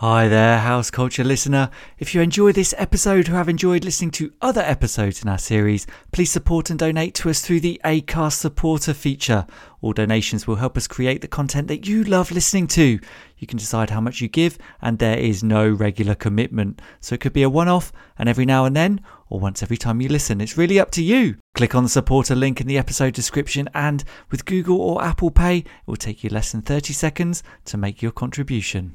Hi there, House Culture listener. If you enjoy this episode or have enjoyed listening to other episodes in our series, please support and donate to us through the ACAST supporter feature. All donations will help us create the content that you love listening to. You can decide how much you give, and there is no regular commitment. So it could be a one off and every now and then, or once every time you listen. It's really up to you. Click on the supporter link in the episode description, and with Google or Apple Pay, it will take you less than 30 seconds to make your contribution.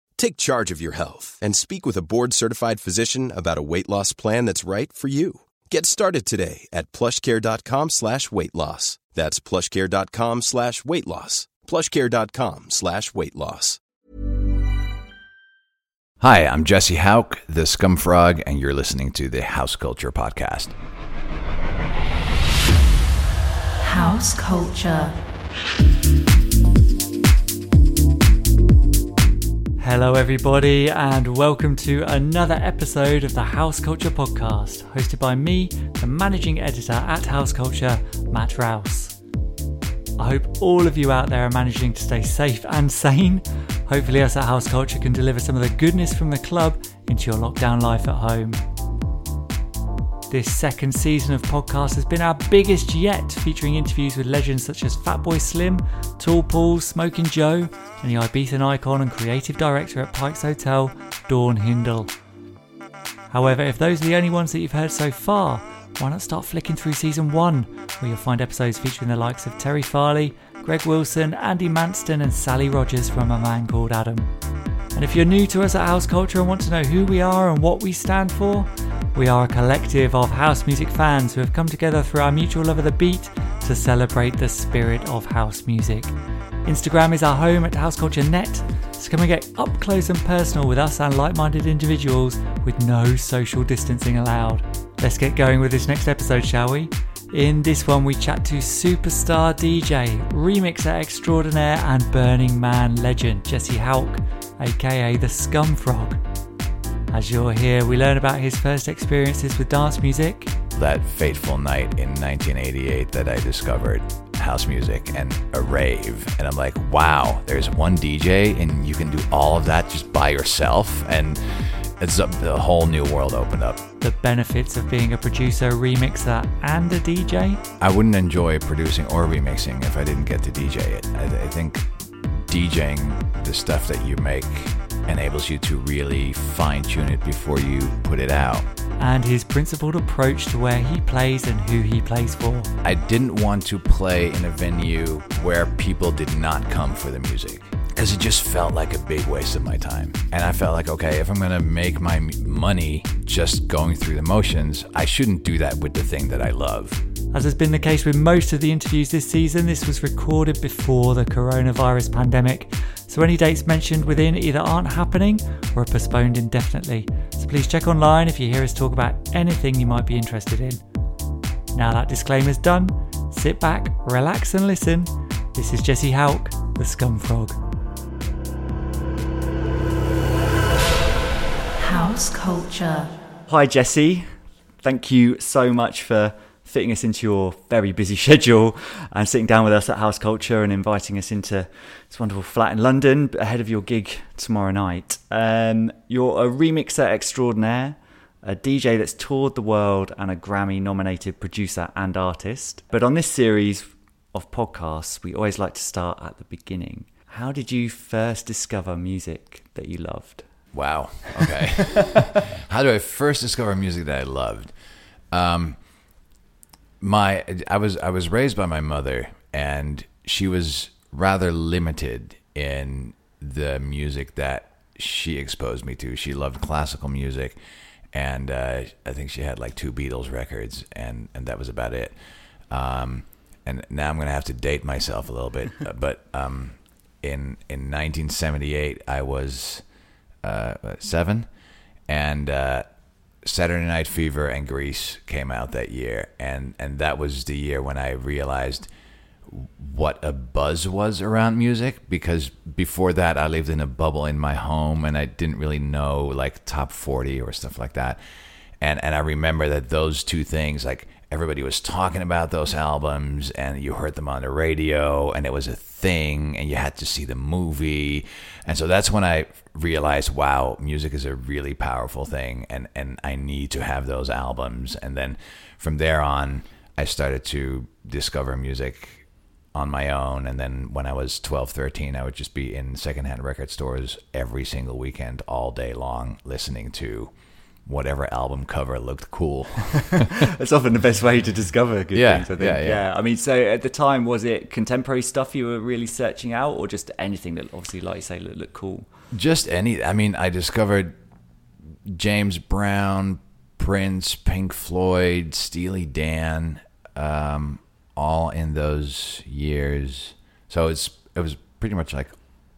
Take charge of your health and speak with a board-certified physician about a weight loss plan that's right for you. Get started today at plushcare.com slash weight loss. That's plushcare.com slash weight loss. plushcare.com slash weight loss. Hi, I'm Jesse Houk, the Scumfrog, and you're listening to the House Culture Podcast. House culture. Hello, everybody, and welcome to another episode of the House Culture Podcast, hosted by me, the managing editor at House Culture, Matt Rouse. I hope all of you out there are managing to stay safe and sane. Hopefully, us at House Culture can deliver some of the goodness from the club into your lockdown life at home. This second season of podcast has been our biggest yet, featuring interviews with legends such as Fatboy Slim, Tall Paul, Smoking Joe, and the Ibizan icon and creative director at Pike's Hotel, Dawn Hindle. However, if those are the only ones that you've heard so far, why not start flicking through season one, where you'll find episodes featuring the likes of Terry Farley, Greg Wilson, Andy Manston, and Sally Rogers from A Man Called Adam. And if you're new to us at House Culture and want to know who we are and what we stand for, we are a collective of house music fans who have come together through our mutual love of the beat to celebrate the spirit of house music. Instagram is our home at House Culture Net, so come and get up close and personal with us and like minded individuals with no social distancing allowed. Let's get going with this next episode, shall we? In this one, we chat to superstar DJ, remixer extraordinaire, and Burning Man legend Jesse Houk, aka the Scumfrog. As you'll hear, we learn about his first experiences with dance music, That fateful night in 1988 that I discovered house music and a rave. And I'm like, wow, there's one DJ and you can do all of that just by yourself. And it's a, the whole new world opened up. the benefits of being a producer, remixer, and a DJ. I wouldn't enjoy producing or remixing if I didn't get to DJ it. I, I think DJing the stuff that you make enables you to really fine tune it before you put it out. and his principled approach to where he plays and who he plays for. I didn't want to play in a venue where people did not come for the music because it just felt like a big waste of my time. And I felt like, okay, if I'm going to make my money just going through the motions, I shouldn't do that with the thing that I love. As has been the case with most of the interviews this season, this was recorded before the coronavirus pandemic, so any dates mentioned within either aren't happening or are postponed indefinitely. So please check online if you hear us talk about anything you might be interested in. Now that disclaimer's done, sit back, relax, and listen. This is Jesse Houk, the Scumfrog. House culture. Hi, Jesse. Thank you so much for fitting us into your very busy schedule and sitting down with us at House Culture and inviting us into this wonderful flat in London ahead of your gig tomorrow night. Um, you're a remixer extraordinaire, a DJ that's toured the world, and a Grammy nominated producer and artist. But on this series of podcasts, we always like to start at the beginning. How did you first discover music that you loved? Wow. Okay. How do I first discover music that I loved? Um, my I was I was raised by my mother, and she was rather limited in the music that she exposed me to. She loved classical music, and uh, I think she had like two Beatles records, and and that was about it. Um, and now I'm gonna have to date myself a little bit, but um, in in 1978 I was uh, seven, and uh, Saturday Night Fever and Grease came out that year, and and that was the year when I realized what a buzz was around music because before that I lived in a bubble in my home and I didn't really know like top 40 or stuff like that. And and I remember that those two things like everybody was talking about those albums and you heard them on the radio and it was a thing and you had to see the movie. And so that's when I realized wow, music is a really powerful thing and and I need to have those albums and then from there on I started to discover music on my own. And then when I was 12, 13, I would just be in secondhand record stores every single weekend, all day long, listening to whatever album cover looked cool. That's often the best way to discover good Yeah, things, I think. yeah, yeah. I mean, so at the time, was it contemporary stuff you were really searching out, or just anything that obviously, like you say, looked, looked cool? just any, I mean, I discovered James Brown, Prince, Pink Floyd, Steely Dan, um, all in those years. So it's it was pretty much like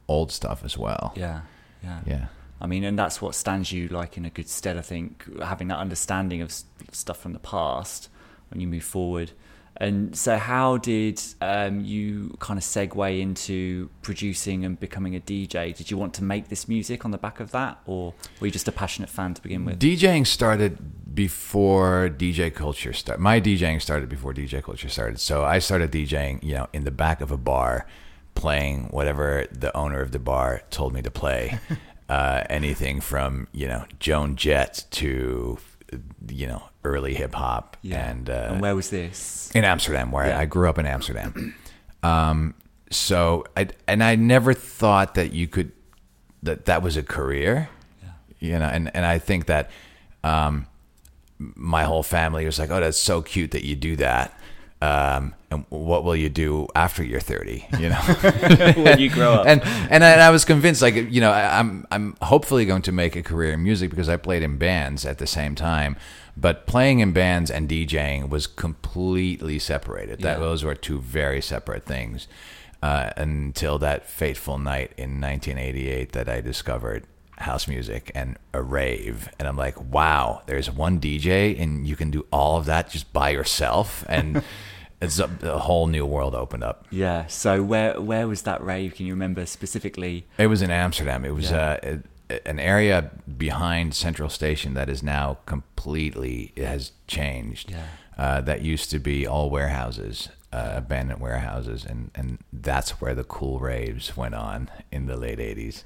old stuff as well. Yeah, yeah. Yeah. I mean, and that's what stands you like in a good stead. I think having that understanding of stuff from the past when you move forward. And so, how did um, you kind of segue into producing and becoming a DJ? Did you want to make this music on the back of that, or were you just a passionate fan to begin with? DJing started before DJ culture started. My DJing started before DJ culture started. So I started DJing, you know, in the back of a bar, playing whatever the owner of the bar told me to play. Uh, anything from you know Joan Jett to you know early hip hop and uh, and where was this? in Amsterdam, where Yeah. I, I grew up in Amsterdam. Um, so I and I never thought that you could that that was a career. You know, and and I think that um, my whole family was like, "Oh, that's so cute that you do that." Um, and what will you do after you're 30? You know, when you grow up. and and I, and I was convinced, like you know, I, I'm I'm hopefully going to make a career in music because I played in bands at the same time. But playing in bands and DJing was completely separated. That those were two very separate things. Uh, until that fateful night in 1988 that I discovered house music and a rave, and I'm like, wow, there's one DJ and you can do all of that just by yourself, and it's a, a whole new world opened up. yeah. So where where was that rave? Can you remember specifically? It was in Amsterdam. It was Yeah. uh, a, an area behind Central Station that is now completely it has changed. Yeah. Uh, that used to be all warehouses, uh, abandoned warehouses, and and that's where the cool raves went on in the late '80s.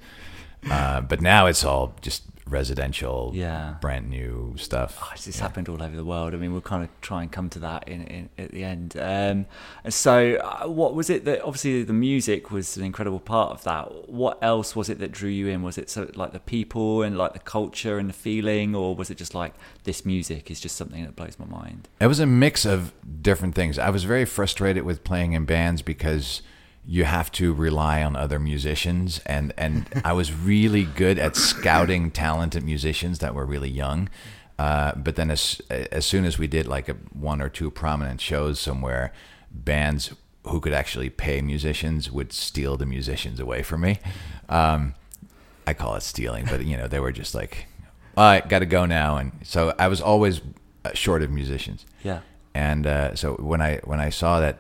Uh, but now it's all just residential, Yeah. brand new stuff. Oh, it's just happened all over the world. I mean, we'll kind of try and come to that in, in at the end. Um, so, uh, what was it that obviously the music was an incredible part of that? What else was it that drew you in? Was it so like the people and like the culture and the feeling, or was it just like this music is just something that blows my mind? It was a mix of different things. I was very frustrated with playing in bands because you have to rely on other musicians and and I was really good at scouting talented musicians that were really young. Uh, but then as as soon as we did like a one or two prominent shows somewhere, bands who could actually pay musicians would steal the musicians away from me. Um, I call it stealing, but you know they were just like, "All right, got to go now," and so I was always uh, short of musicians. Yeah. And uh, so when I when I saw that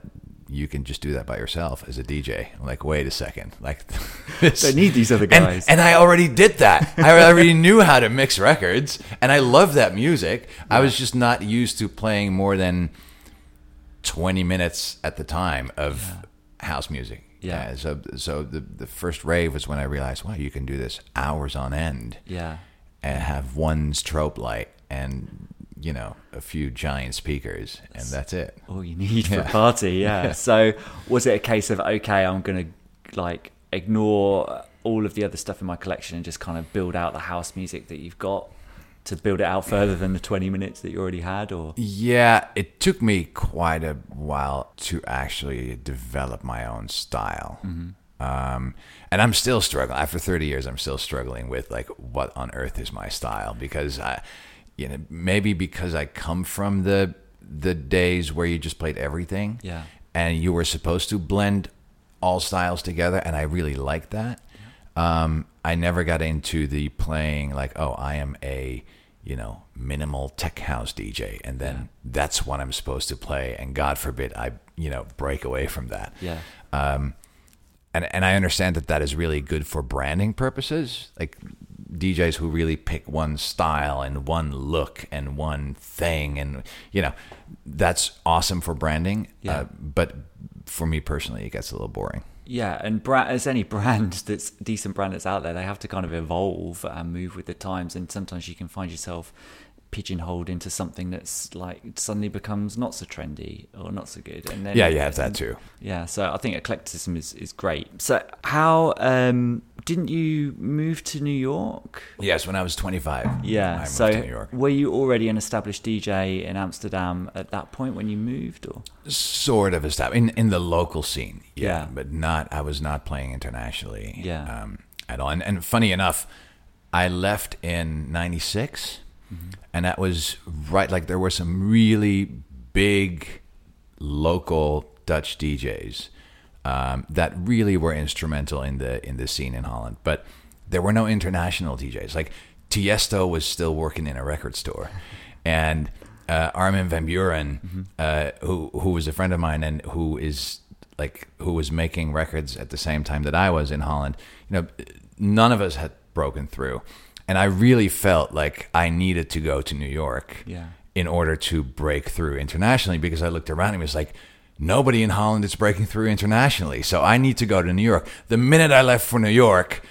you can just do that by yourself as a DJ, I'm like, wait a second, like I need these other guys. And, I already did that. I already knew how to mix records, and I love that music. I was just not used to playing more than twenty minutes at the time of house music. Yeah. Uh, so so the the first rave was when I realized, wow, you can do this hours on end Yeah. and have one strobe light and you know a few giant speakers and that's it all you need for a party. Yeah. So was it a case of okay, I'm gonna like ignore all of the other stuff in my collection and just kind of build out the house music that you've got to build it out further than the 20 minutes that you already had or Yeah, it took me quite a while to actually develop my own style. Um, and I'm still struggling. After 30 years, I'm still struggling with like what on earth is my style because I, you know, maybe because I come from the the days where you just played everything. Yeah. And you were supposed to blend all styles together, and I really liked that. Um, I never got into the playing like, oh, I am a you know minimal tech house DJ, and then that's what I'm supposed to play, and God forbid I you know break away from that. yeah Um, and and I understand that that is really good for branding purposes, like DJs who really pick one style and one look and one thing, and you know that's awesome for branding. Yeah. Uh, but for me personally, it gets a little boring. Yeah, and as any brand that's decent brand that's out there, they have to kind of evolve and move with the times. And sometimes you can find yourself pigeonholed into something that's like suddenly becomes not so trendy or not so good. And then Yeah, you have that too. Yeah, so I think eclecticism is, is great. So how um, didn't you move to New York? Yes, when I was 25. Yeah, I moved so to New York. were you already an established DJ in Amsterdam at that point when you moved, or sort of established in in the local scene. Yeah, Yeah. but not. I was not playing internationally. Yeah. um, at all. And, and funny enough, I left in '96, Mm-hmm. and that was right. Like there were some really big local Dutch DJs um, that really were instrumental in the in the scene in Holland, but there were no international DJs. Like Tiesto was still working in a record store, and uh, Armin van Buuren, uh, who who was a friend of mine and who is like who was making records at the same time that I was in Holland. You know, none of us had broken through, and I really felt like I needed to go to New York Yeah. in order to break through internationally because I looked around and was like, nobody in Holland is breaking through internationally. So I need to go to New York. The minute I left for New York,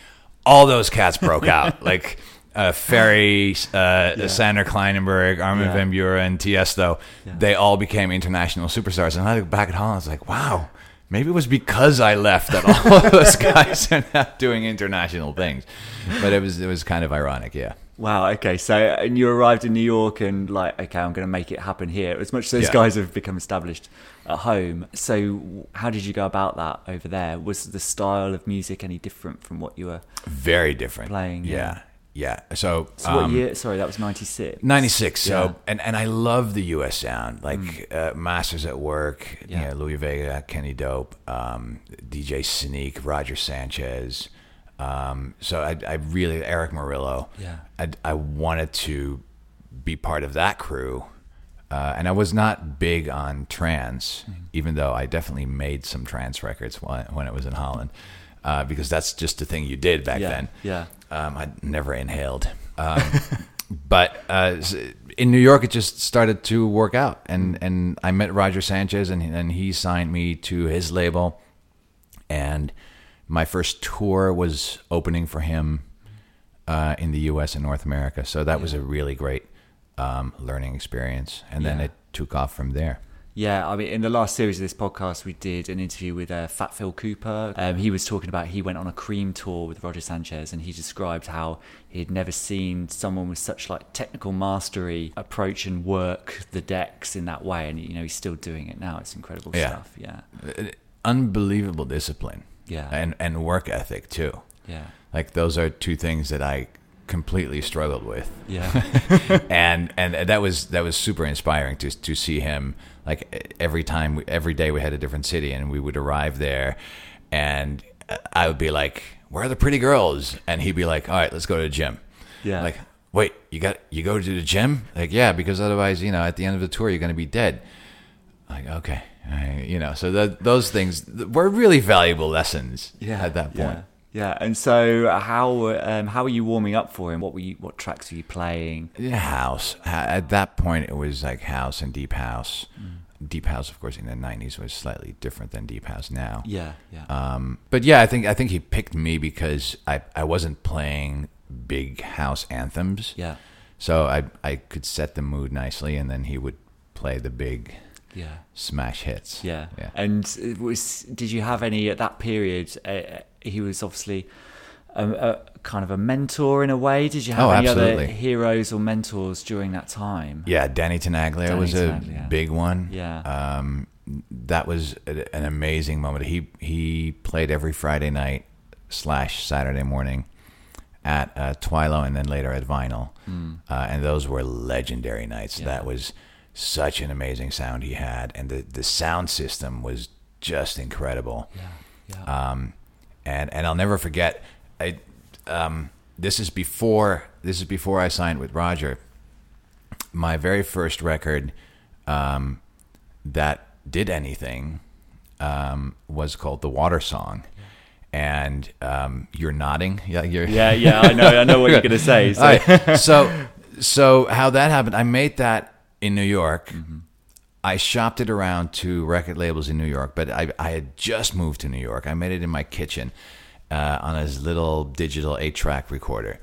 all those cats broke out. like uh, Ferry, uh, Sander Kleinenberg, Armin Yeah. van Buuren, Tiesto, they all became international superstars. And I look back at Holland, I was like, wow. Maybe it was because I left that all of those guys are now doing international things, but it was it was kind of ironic, yeah. Wow. Okay. So, and you arrived in New York, and like, okay, I'm going to make it happen here. As much as those Yeah. guys have become established at home. So, how did you go about that over there? Was the style of music any different from what you were? Very different. Playing, yeah. Yeah. So, So, what um, year? Sorry, that was '96. 96 so Yeah. and and i love the us sound like uh, masters at work Yeah. yeah louis vega kenny dope um, dj sneak roger sanchez um, so I, I really eric morillo Yeah. I, I wanted to be part of that crew uh, and I was not big on trance, even though I definitely made some trance records when, when I was in Holland, uh, because that's just the thing you did back Yeah, then. yeah. Um, I never inhaled. Um, but uh, in New York, it just started to work out, and and I met Roger Sanchez, and and he signed me to his label, and my first tour was opening for him uh, in the U.S. and North America. So that was a really great um, learning experience, and then it took off from there. Yeah, I mean, in the last series of this podcast, we did an interview with uh, Fat Phil Cooper. Um, he was talking about he went on a Cream tour with Roger Sanchez, and he described how he had never seen someone with such like technical mastery approach and work the decks in that way. And you know, he's still doing it now. It's incredible Yeah. stuff. Yeah, Uh, Unbelievable discipline, Yeah. and and work ethic too. yeah, Like those are two things that I completely struggled with. yeah, and and that was that was super inspiring to to see him like every time every day we had a different city and we would arrive there and uh, I would be like where are the pretty girls and he'd be like all right let's go to the gym Yeah. like wait you got you go to the gym like yeah because otherwise you know at the end of the tour you're going to be dead like okay I- you know so that those things were really valuable lessons yeah. at that point Yeah. Yeah, and so how um, how were you warming up for him? What were you? What tracks were you playing? Yeah, house. At that point, it was like house and deep house. Deep house, of course, in the '90s was slightly different than deep house now. Yeah, yeah, Um, but yeah, I think I think he picked me because I I wasn't playing big house anthems. yeah, So I I could set the mood nicely, and then he would play the big yeah. smash hits. Yeah. yeah. And it was did you have any at that period? Uh, he was obviously a, a kind of a mentor in a way. Did you have Oh, any other heroes or mentors during that time? Yeah, Danny Tenaglia Danny was a big one. Yeah. Um, that was a, an amazing moment. He he played every Friday night slash Saturday morning at uh, Twilo and then later at Vinyl, uh, and those were legendary nights. Yeah. That was such an amazing sound he had, and the the sound system was just incredible. Yeah. Um, and and I'll never forget. I um, this is before this is before I signed with Roger. My very first record um, that did anything um, was called "The Water Song," and um, you're nodding. Yeah, you're Yeah, yeah, I know, I know what you're going to say. So. right. So, so how that happened? I made that in New York. I shopped it around to record labels in New York, but I, I had just moved to New York. I made it in my kitchen uh, on this little digital eight-track recorder,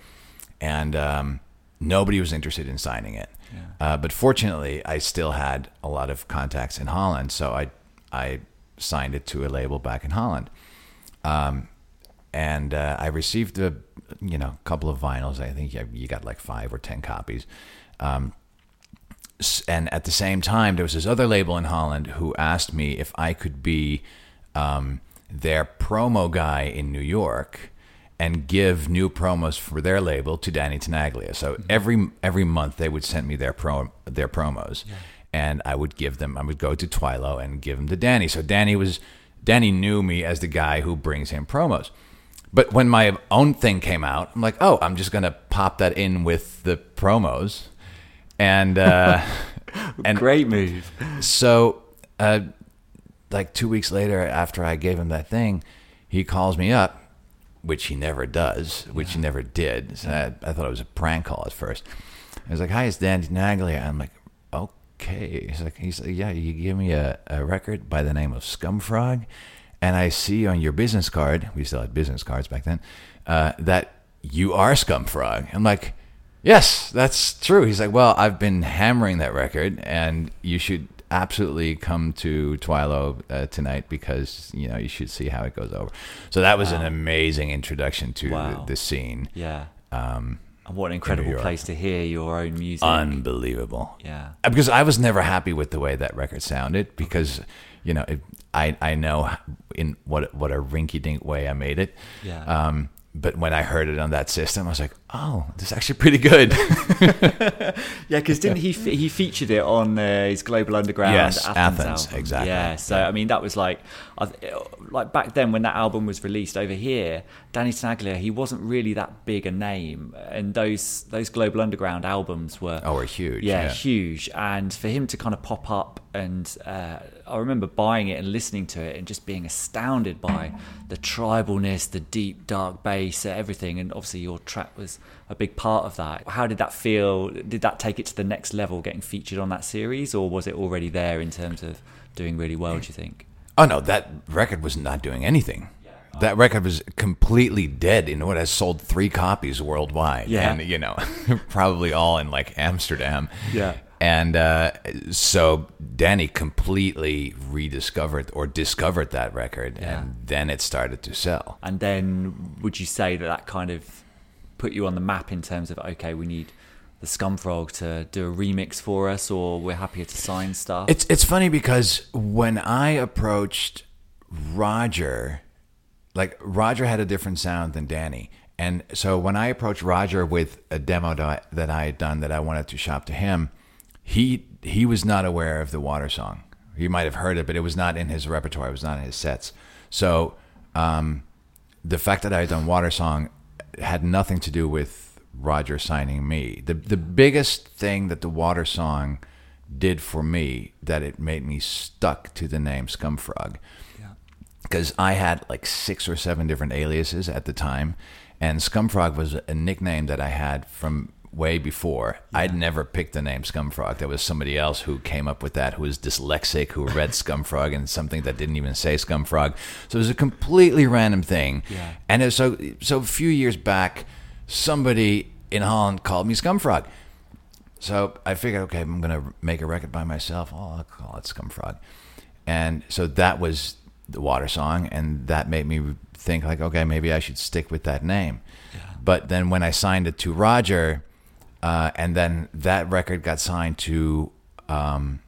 and um, nobody was interested in signing it. Uh, but fortunately, I still had a lot of contacts in Holland, so I I signed it to a label back in Holland Um, and uh, I received a you know couple of vinyls. I think you- got like five or ten copies. Um, and at the same time, there was this other label in Holland who asked me if I could be um, their promo guy in New York and give new promos for their label to Danny Tenaglia. So every every month they would send me their pro their promos, and I would give them. I would go to Twilo and give them to Danny. So Danny was Danny knew me as the guy who brings him promos. But when my own thing came out, I'm like, oh, I'm just gonna pop that in with the promos, and uh, and Great move. so, uh, like two weeks later, after I gave him that thing, he calls me up, which he never does, which he never did. So I, I thought it was a prank call at first. I was like, "Hi, it's Danny Tenaglia." I'm like, "Okay." He's like, "He's like, yeah, you give me a, a record by the name of Scumfrog, and I see on your business card, we still had business cards back then, uh, that you are Scumfrog." I'm like. Yes, that's true. He's like, well, I've been hammering that record, and you should absolutely come to Twilo uh, tonight because you know you should see how it goes over. So that was an amazing introduction to Wow. the, the scene. Yeah. Um, And what an incredible York. place to hear your own music. unbelievable. yeah. Uh, because I was never happy with the way that record sounded because you know it, I I know in what what a rinky dink way I made it. Yeah. Um, but when I heard it on that system, I was like, oh, this is actually pretty good. Yeah, because didn't he fe- he featured it on uh, his Global Underground Yes, Athens, Athens, exactly. Yeah, so I mean that was like, I like back then when that album was released over here, Danny Tenaglia he wasn't really that big a name, and those those Global Underground albums were Oh, were huge, Yeah, yeah. huge, and for him to kind of pop up and uh, I remember buying it and listening to it and just being astounded by the tribalness, the deep dark bass, everything, and obviously your track was a big part of that. How did that feel? Did that take it to the next level, getting featured on that series, or was it already there in terms of doing really well? Do you think? Oh no, that record was not doing anything. That record was completely dead. You know, it has sold three copies worldwide, Yeah. and you know, probably all in like Amsterdam. Yeah. And uh, so Danny completely rediscovered or discovered that record, Yeah. and then it started to sell. And then would you say that that kind of put you on the map in terms of okay, we need the Scumfrog to do a remix for us, or we're happier to sign stuff? It's it's funny because when I approached Roger, like Roger had a different sound than Danny. And so when I approached Roger with a demo that I, had done that I wanted to shop to him, he he was not aware of the water song. He might have heard it, but it was not in his repertoire. It was not in his sets. So um, the fact that I had done water song had nothing to do with Roger signing me. The the biggest thing that the water song did for me that it made me stuck to the name Scumfrog because I had like six or seven different aliases at the time, and Scumfrog was a nickname that I had from way before. I'd never picked the name Scumfrog. There was somebody else who came up with that who was dyslexic who read Scumfrog and something that didn't even say Scumfrog. So it was a completely random thing. Yeah. And it was so so a few years back, somebody in Holland called me Scumfrog. So I figured, okay, I'm gonna make a record by myself. Oh, I'll call it Scumfrog. And so that was the water song, and that made me think like, okay, maybe I should stick with that name. But then when I signed it to Roger, uh, and then that record got signed to um,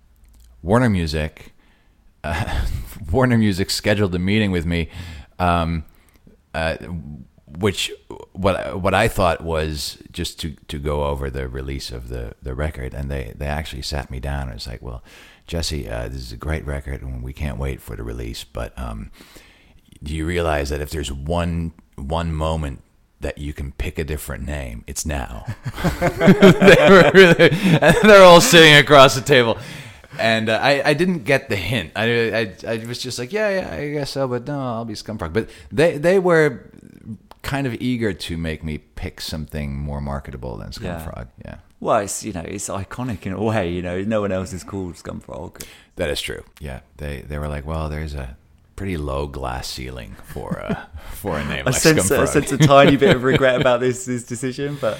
Warner Music. Uh, Warner Music scheduled a meeting with me, um, uh, which what what I thought was just to, to go over the release of the, the record, and they, they actually sat me down and it's like, well, Jesse, uh, this is a great record, and we can't wait for the release. But um, do you realize that if there's one one moment that you can pick a different name, it's now. they really, and they're all sitting across the table. And uh, I, I didn't get the hint. I, I, I was just like, yeah, yeah, I guess so, but no, I'll be Scumfrog. But they, they were kind of eager to make me pick something more marketable than Yeah. Scumfrog. Yeah. Well, it's you know it's iconic in a way. You know, no one else is called Scumfrog. That is true. Yeah, they they were like, well, there's a pretty low glass ceiling for uh, a for a name I like sense, I Scumfrog. sense a tiny bit of regret about this this decision, but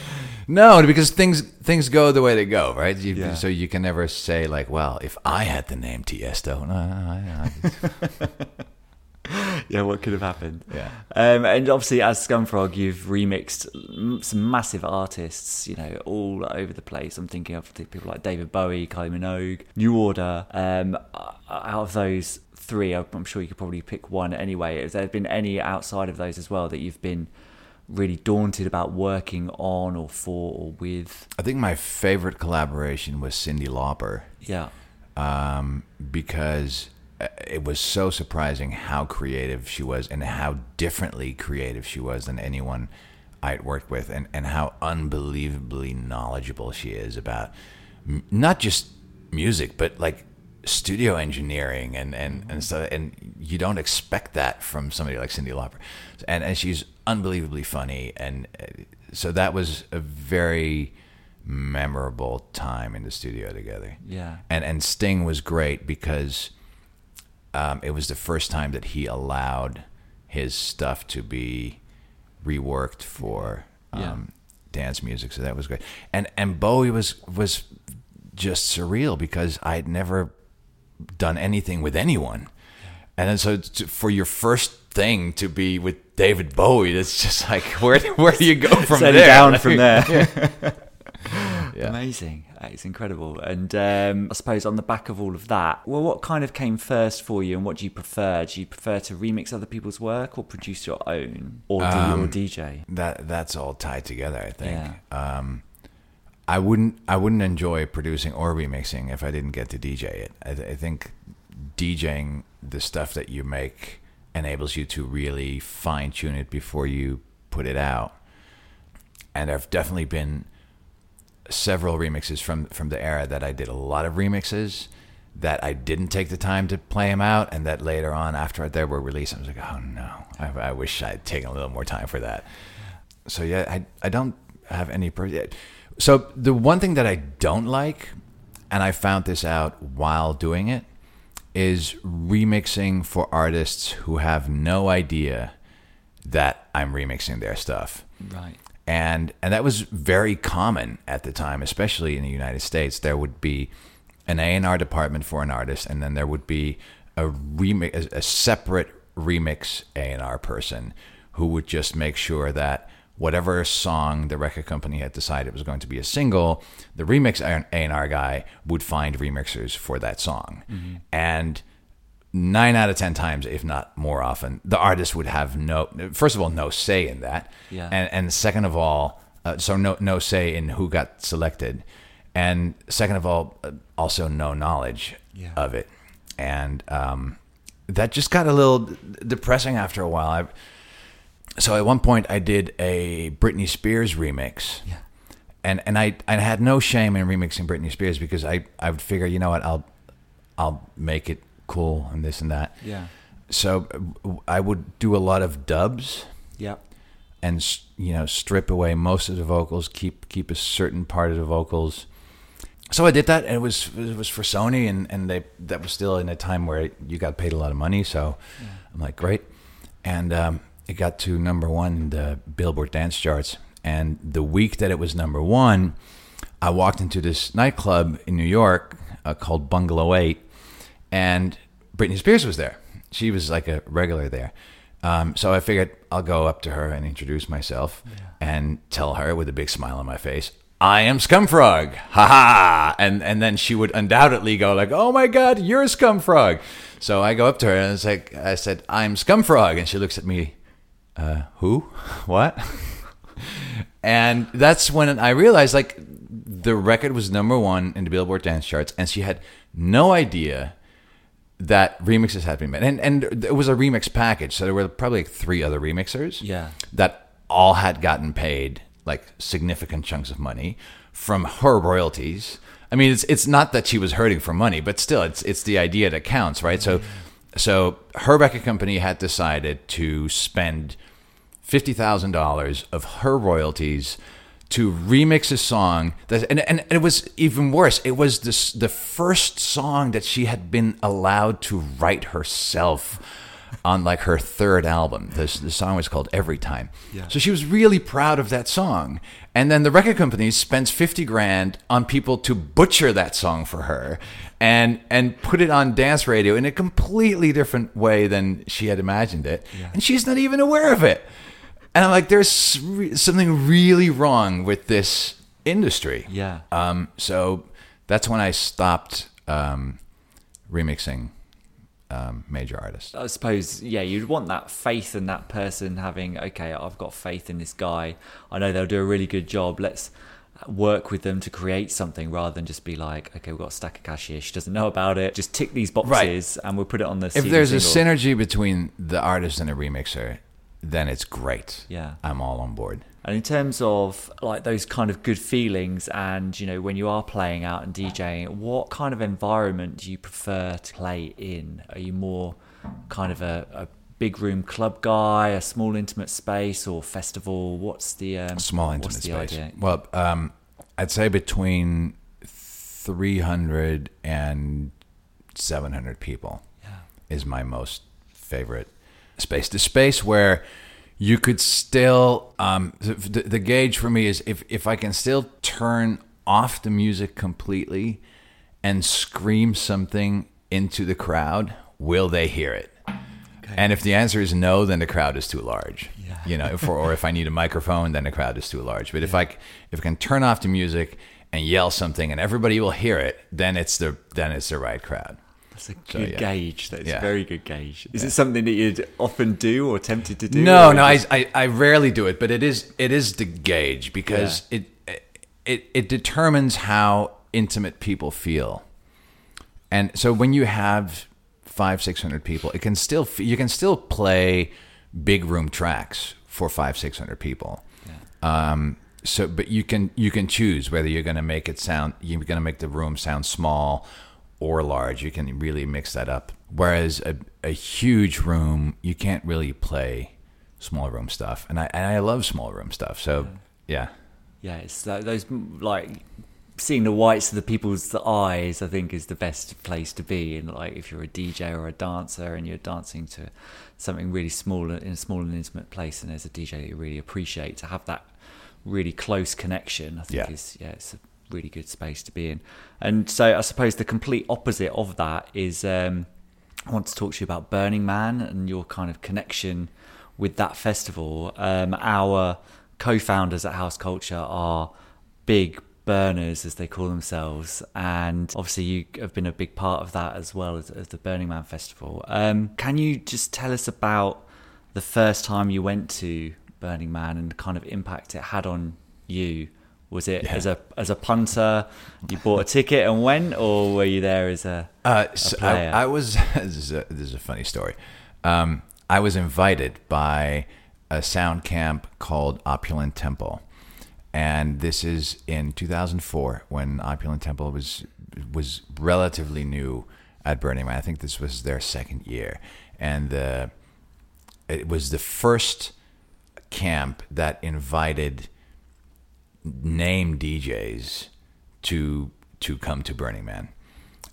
no, because things things go the way they go, right? You, Yeah. So you can never say like, well, if I had the name Tiesto, no, no, I, I, yeah, what could have happened? Yeah. Um, and obviously, as Scumfrog, you've remixed some massive artists, you know, all over the place. I'm thinking of people like David Bowie, Kylie Minogue, New Order. Um, uh, out of those three, I'm sure you could probably pick one anyway. Has there been any outside of those as well that you've been really daunted about working on or for or with? I think my favorite collaboration was Cyndi Lauper. Yeah. um, because it was so surprising how creative she was and how differently creative she was than anyone I'd worked with, and, and how unbelievably knowledgeable she is about m- not just music, but like studio engineering and, and, and stuff. And you don't expect that from somebody like Cyndi Lauper. And, and she's unbelievably funny. And uh, so that was a very memorable time in the studio together Yeah. and and Sting was great because um, it was the first time that he allowed his stuff to be reworked for um, Yeah. dance music. So that was great. And and Bowie was was just surreal because I'd never done anything with anyone, and then so to, for your first thing to be with David Bowie, it's just like where where do you go from there? down Like, from there. Yeah. Amazing. Is incredible. And um, I suppose on the back of all of that, well, what kind of came first for you and what do you prefer? Do you prefer to remix other people's work or produce your own or, do, Um, or DJ? that that's all tied together. I think. Yeah. Um, I wouldn't I wouldn't enjoy producing or remixing if I didn't get to DJ it. I, I think DJing the stuff that you make enables you to really fine tune it before you put it out. And I've definitely been several remixes from from the era that I did a lot of remixes that I didn't take the time to play them out, and that later on after they were released, I was like, oh no, I, I wish I'd taken a little more time for that. So yeah, I I don't have any. Per- so the one thing that I don't like, and I found this out while doing it, is remixing for artists who have no idea that I'm remixing their stuff Right. And and that was very common at the time, especially in the United States. There would be an A and R department for an artist, and then there would be a remix, a, a separate remix A and R person who would just make sure that whatever song the record company had decided was going to be a single, the remix A and R guy would find remixers for that song, mm-hmm. and nine out of ten times, if not more often, the artist would have no first of all no say in that, Yeah. and and second of all, uh, so no no say in who got selected, and second of all, uh, also no knowledge Yeah. of it, and um, that just got a little d- depressing after a while. I, so at one point, I did a Britney Spears remix. Yeah. And and I I had no shame in remixing Britney Spears because I I would figure you know what I'll I'll make it cool and this and that. Yeah. So uh, I would do a lot of dubs Yep. and you know strip away most of the vocals, keep keep a certain part of the vocals. So I did that, and it was it was for Sony, and and they that was still in a time where you got paid a lot of money. So I'm like, great, and um, it got to number one in the Billboard dance charts. And the week that it was number one, I walked into this nightclub in New York uh, called Bungalow Eight, and Britney Spears was there. She was like a regular there. Um, so I figured I'll go up to her and introduce myself and tell her with a big smile on my face, I am Scumfrog. Ha ha. And and then she would undoubtedly go like, "Oh my god, you're Scumfrog." So I go up to her and it's like I said, "I'm Scumfrog." And she looks at me, uh, "Who? What?" and that's when I realized like the record was number 1 in the Billboard dance charts and she had no idea that remixes had been made. And and it was a remix package, so there were probably like three other remixers Yeah. that all had gotten paid like significant chunks of money from her royalties. I mean, it's it's not that she was hurting for money, but still, it's it's the idea that counts, right? So, so her record company had decided to spend fifty thousand dollars of her royalties to remix a song that, and, and it was even worse. It was this the first song that she had been allowed to write herself on like her third album. This the song was called Every Time. yeah. So she was really proud of that song. And then the record company spends fifty grand on people to butcher that song for her and and put it on dance radio in a completely different way than she had imagined it. And she's not even aware of it. And I'm like, there's re- something really wrong with this industry. Yeah. Um, so that's when I stopped um, remixing um, major artists. I suppose, yeah, you'd want that faith in that person having, okay, I've got faith in this guy. I know they'll do a really good job. Let's work with them to create something rather than just be like, okay, we've got a stack of cash here. She doesn't know about it. Just tick these boxes and we'll put it on the If there's a synergy between the artist and a remixer, then it's great. Yeah. I'm all on board. And in terms of like those kind of good feelings, and you know, when you are playing out and DJing, what kind of environment do you prefer to play in? Are you more kind of a, a big room club guy, a small intimate space, or festival? What's the um, Small intimate the space. idea? Well, um, I'd say between 300 and 700 people is my most favorite space. The space where you could still, um, the, the, gauge for me is if, if I can still turn off the music completely and scream something into the crowd, will they hear it? And if the answer is no, then the crowd is too large. Yeah. You know, if, or if I need a microphone, then the crowd is too large. But if I if I can turn off the music and yell something and everybody will hear it, then it's the then it's the right crowd. That's a good So, yeah. gauge. That's Yeah. a very good gauge. Is it something that you'd often do or tempted to do? No, no, I, I I rarely do it, but it is it is the gauge because it it it determines how intimate people feel. And so when you have five six hundred people, it can still you can still play big room tracks for five six hundred people. Um, so, but you can you can choose whether you're going to make it sound you're going to make the room sound small or large. You can really mix that up. Whereas a, a huge room, you can't really play small room stuff, and I and I love small room stuff. So yeah, Yeah, it's tho- those like seeing the whites of the people's eyes. I think is the best place to be. And like if you're a DJ or a dancer and you're dancing to something really small in a small and intimate place, and there's a DJ that you really appreciate to have that really close connection. I think Yeah. is yeah, it's a really good space to be in. And so I suppose the complete opposite of that is. um I want to talk to you about Burning Man and your kind of connection with that festival. Um, our co-founders at House Culture are big burners, as they call themselves, and obviously you have been a big part of that as well as, as the Burning Man festival. Um, can you just tell us about the first time you went to Burning Man and the kind of impact it had on you? Was it as a as a punter, you bought a ticket and went, or were you there as a Uh, so I, player. I was. This is, a, this is a funny story. Um, I was invited by a sound camp called Opulent Temple, and this is in 2004 when Opulent Temple was was relatively new at Burning Man. I think this was their second year, and uh, it was the first camp that invited name DJs to to come to Burning Man.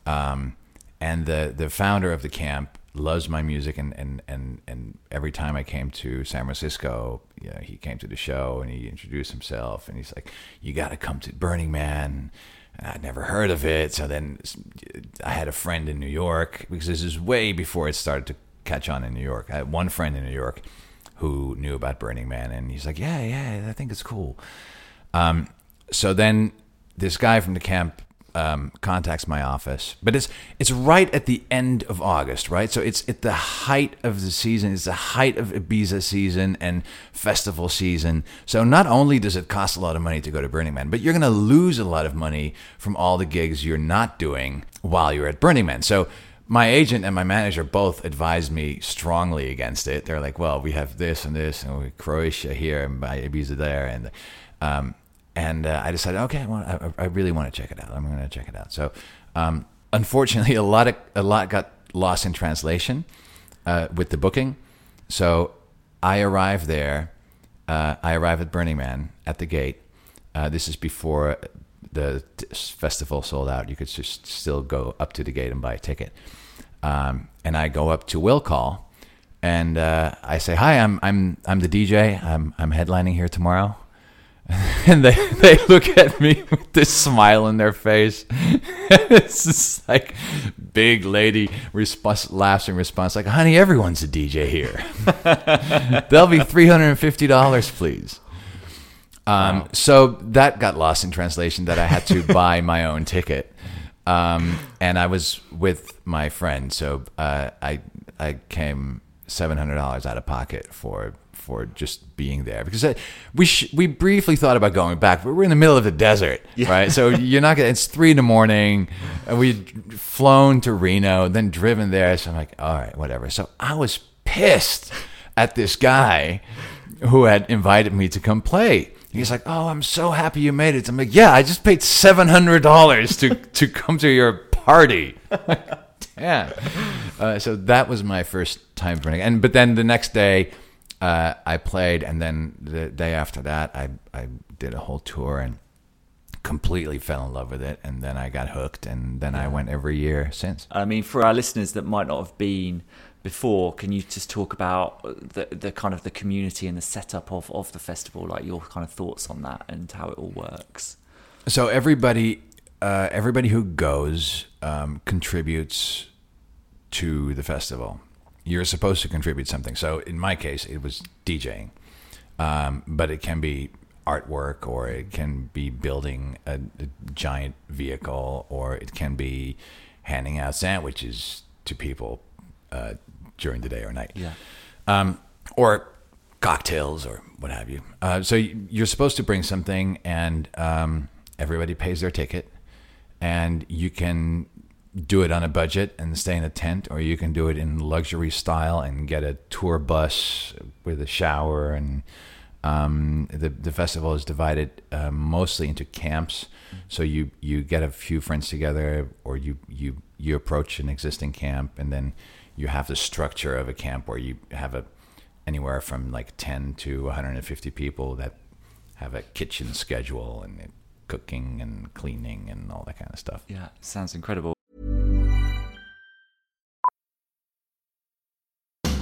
Um, and the the founder of the camp loves my music, and and and and every time I came to San Francisco, you know, he came to the show and he introduced himself, and he's like, "You got to come to Burning Man." I'd never heard of it, so then I had a friend in New York because this is way before it started to catch on in New York. I had one friend in New York who knew about Burning Man, and he's like, "Yeah, yeah, I think it's cool." Um, so then this guy from the camp um, contacts my office, but it's it's right at the end of August, right? So it's at the height of the season. It's the height of Ibiza season and festival season. So not only does it cost a lot of money to go to Burning Man, but you're going to lose a lot of money from all the gigs you're not doing while you're at Burning Man. So my agent and my manager both advised me strongly against it. They're like, "Well, we have this and this, and Croatia here and Ibiza there," and um, and uh, I decided, okay, well, I, I, really want to check it out. I'm going to check it out. So, um, unfortunately, a lot of a lot got lost in translation uh, with the booking. So, I arrived there. Uh, I arrived at Burning Man at the gate. Uh, this is before the festival sold out. You could just still go up to the gate and buy a ticket. Um, and I go up to will call, and uh, I say, "Hi, I'm I'm I'm the DJ. I'm I'm headlining here tomorrow." and they they look at me with this smile in their face. it's just like big lady response laughs in response, like, "Honey, everyone's a DJ here. They'll be three hundred and fifty dollars, please." Um, wow. So that got lost in translation. That I had to buy my own ticket, um, and I was with my friend, so uh, I I came seven hundred dollars out of pocket for for just being there because uh, we sh- we briefly thought about going back, but we're in the middle of the desert, yeah. right? So you're not gonna. It's three in the morning, and we'd flown to Reno, then driven there. So I'm like, all right, whatever. So I was pissed at this guy who had invited me to come play. He's like, "Oh, I'm so happy you made it." I'm like, "Yeah, I just paid seven hundred dollars to to come to your party." Damn. Uh, so that was my first time running, and but then the next day uh, I played, and then the day after that, I I did a whole tour and completely fell in love with it, and then I got hooked, and then yeah. I went every year since. I mean, for our listeners that might not have been before, can you just talk about the the kind of the community and the setup of of the festival, like your kind of thoughts on that and how it all works? So everybody, uh, everybody who goes um, contributes to the festival you're supposed to contribute something. So in my case, it was DJing, um, but it can be artwork, or it can be building a, a, giant vehicle, or it can be handing out sandwiches to people uh, during the day or night. Yeah. Um, or cocktails or what have you. Uh, so you're supposed to bring something, and um, everybody pays their ticket, and you can do it on a budget and stay in a tent, or you can do it in luxury style and get a tour bus with a shower. And um, the the festival is divided uh, mostly into camps, so you you get a few friends together, or you you you approach an existing camp, and then you have the structure of a camp where you have a anywhere from like 10 to 150 people that have a kitchen schedule and cooking and cleaning and all that kind of stuff. Yeah, sounds incredible.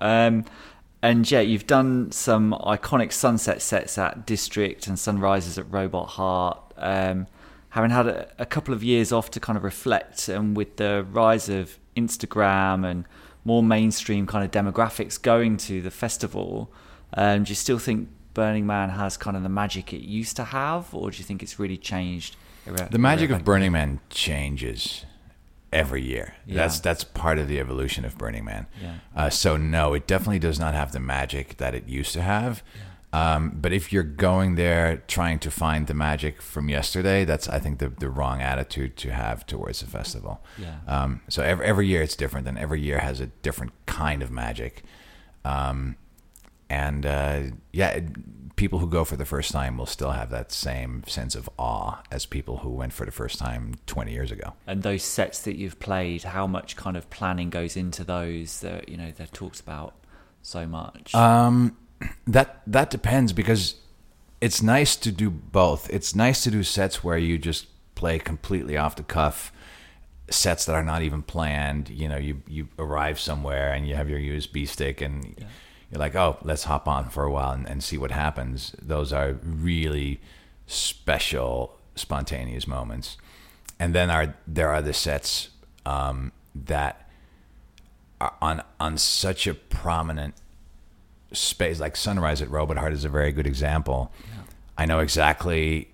Um, and yeah, you've done some iconic sunset sets at District and sunrises at Robot Heart. Um, having had a, a, couple of years off to kind of reflect, and with the rise of Instagram and more mainstream kind of demographics going to the festival, um, do you still think Burning Man has kind of the magic it used to have, or do you think it's really changed? The magic of Burning Man changes every year. Yeah. That's that's part of the evolution of Burning Man. Yeah. Uh, so no, it definitely does not have the magic that it used to have. Um, but if you're going there trying to find the magic from yesterday, that's I think the the wrong attitude to have towards the festival. Yeah. Um, so every every year it's different, and every year has a different kind of magic. Um, and uh, yeah, people who go for the first time will still have that same sense of awe as people who went for the first time 20 years ago. And those sets that you've played, how much kind of planning goes into those that you know they're talked about so much? Um, that that depends because it's nice to do both. It's nice to do sets where you just play completely off the cuff, sets that are not even planned. You know, you you arrive somewhere and you have your USB stick and you're like, oh, let's hop on for a while and, and see what happens. Those are really special, spontaneous moments. And then are there are the sets um, that are on on such a prominent space, like Sunrise at Robot Heart is a very good example. I know exactly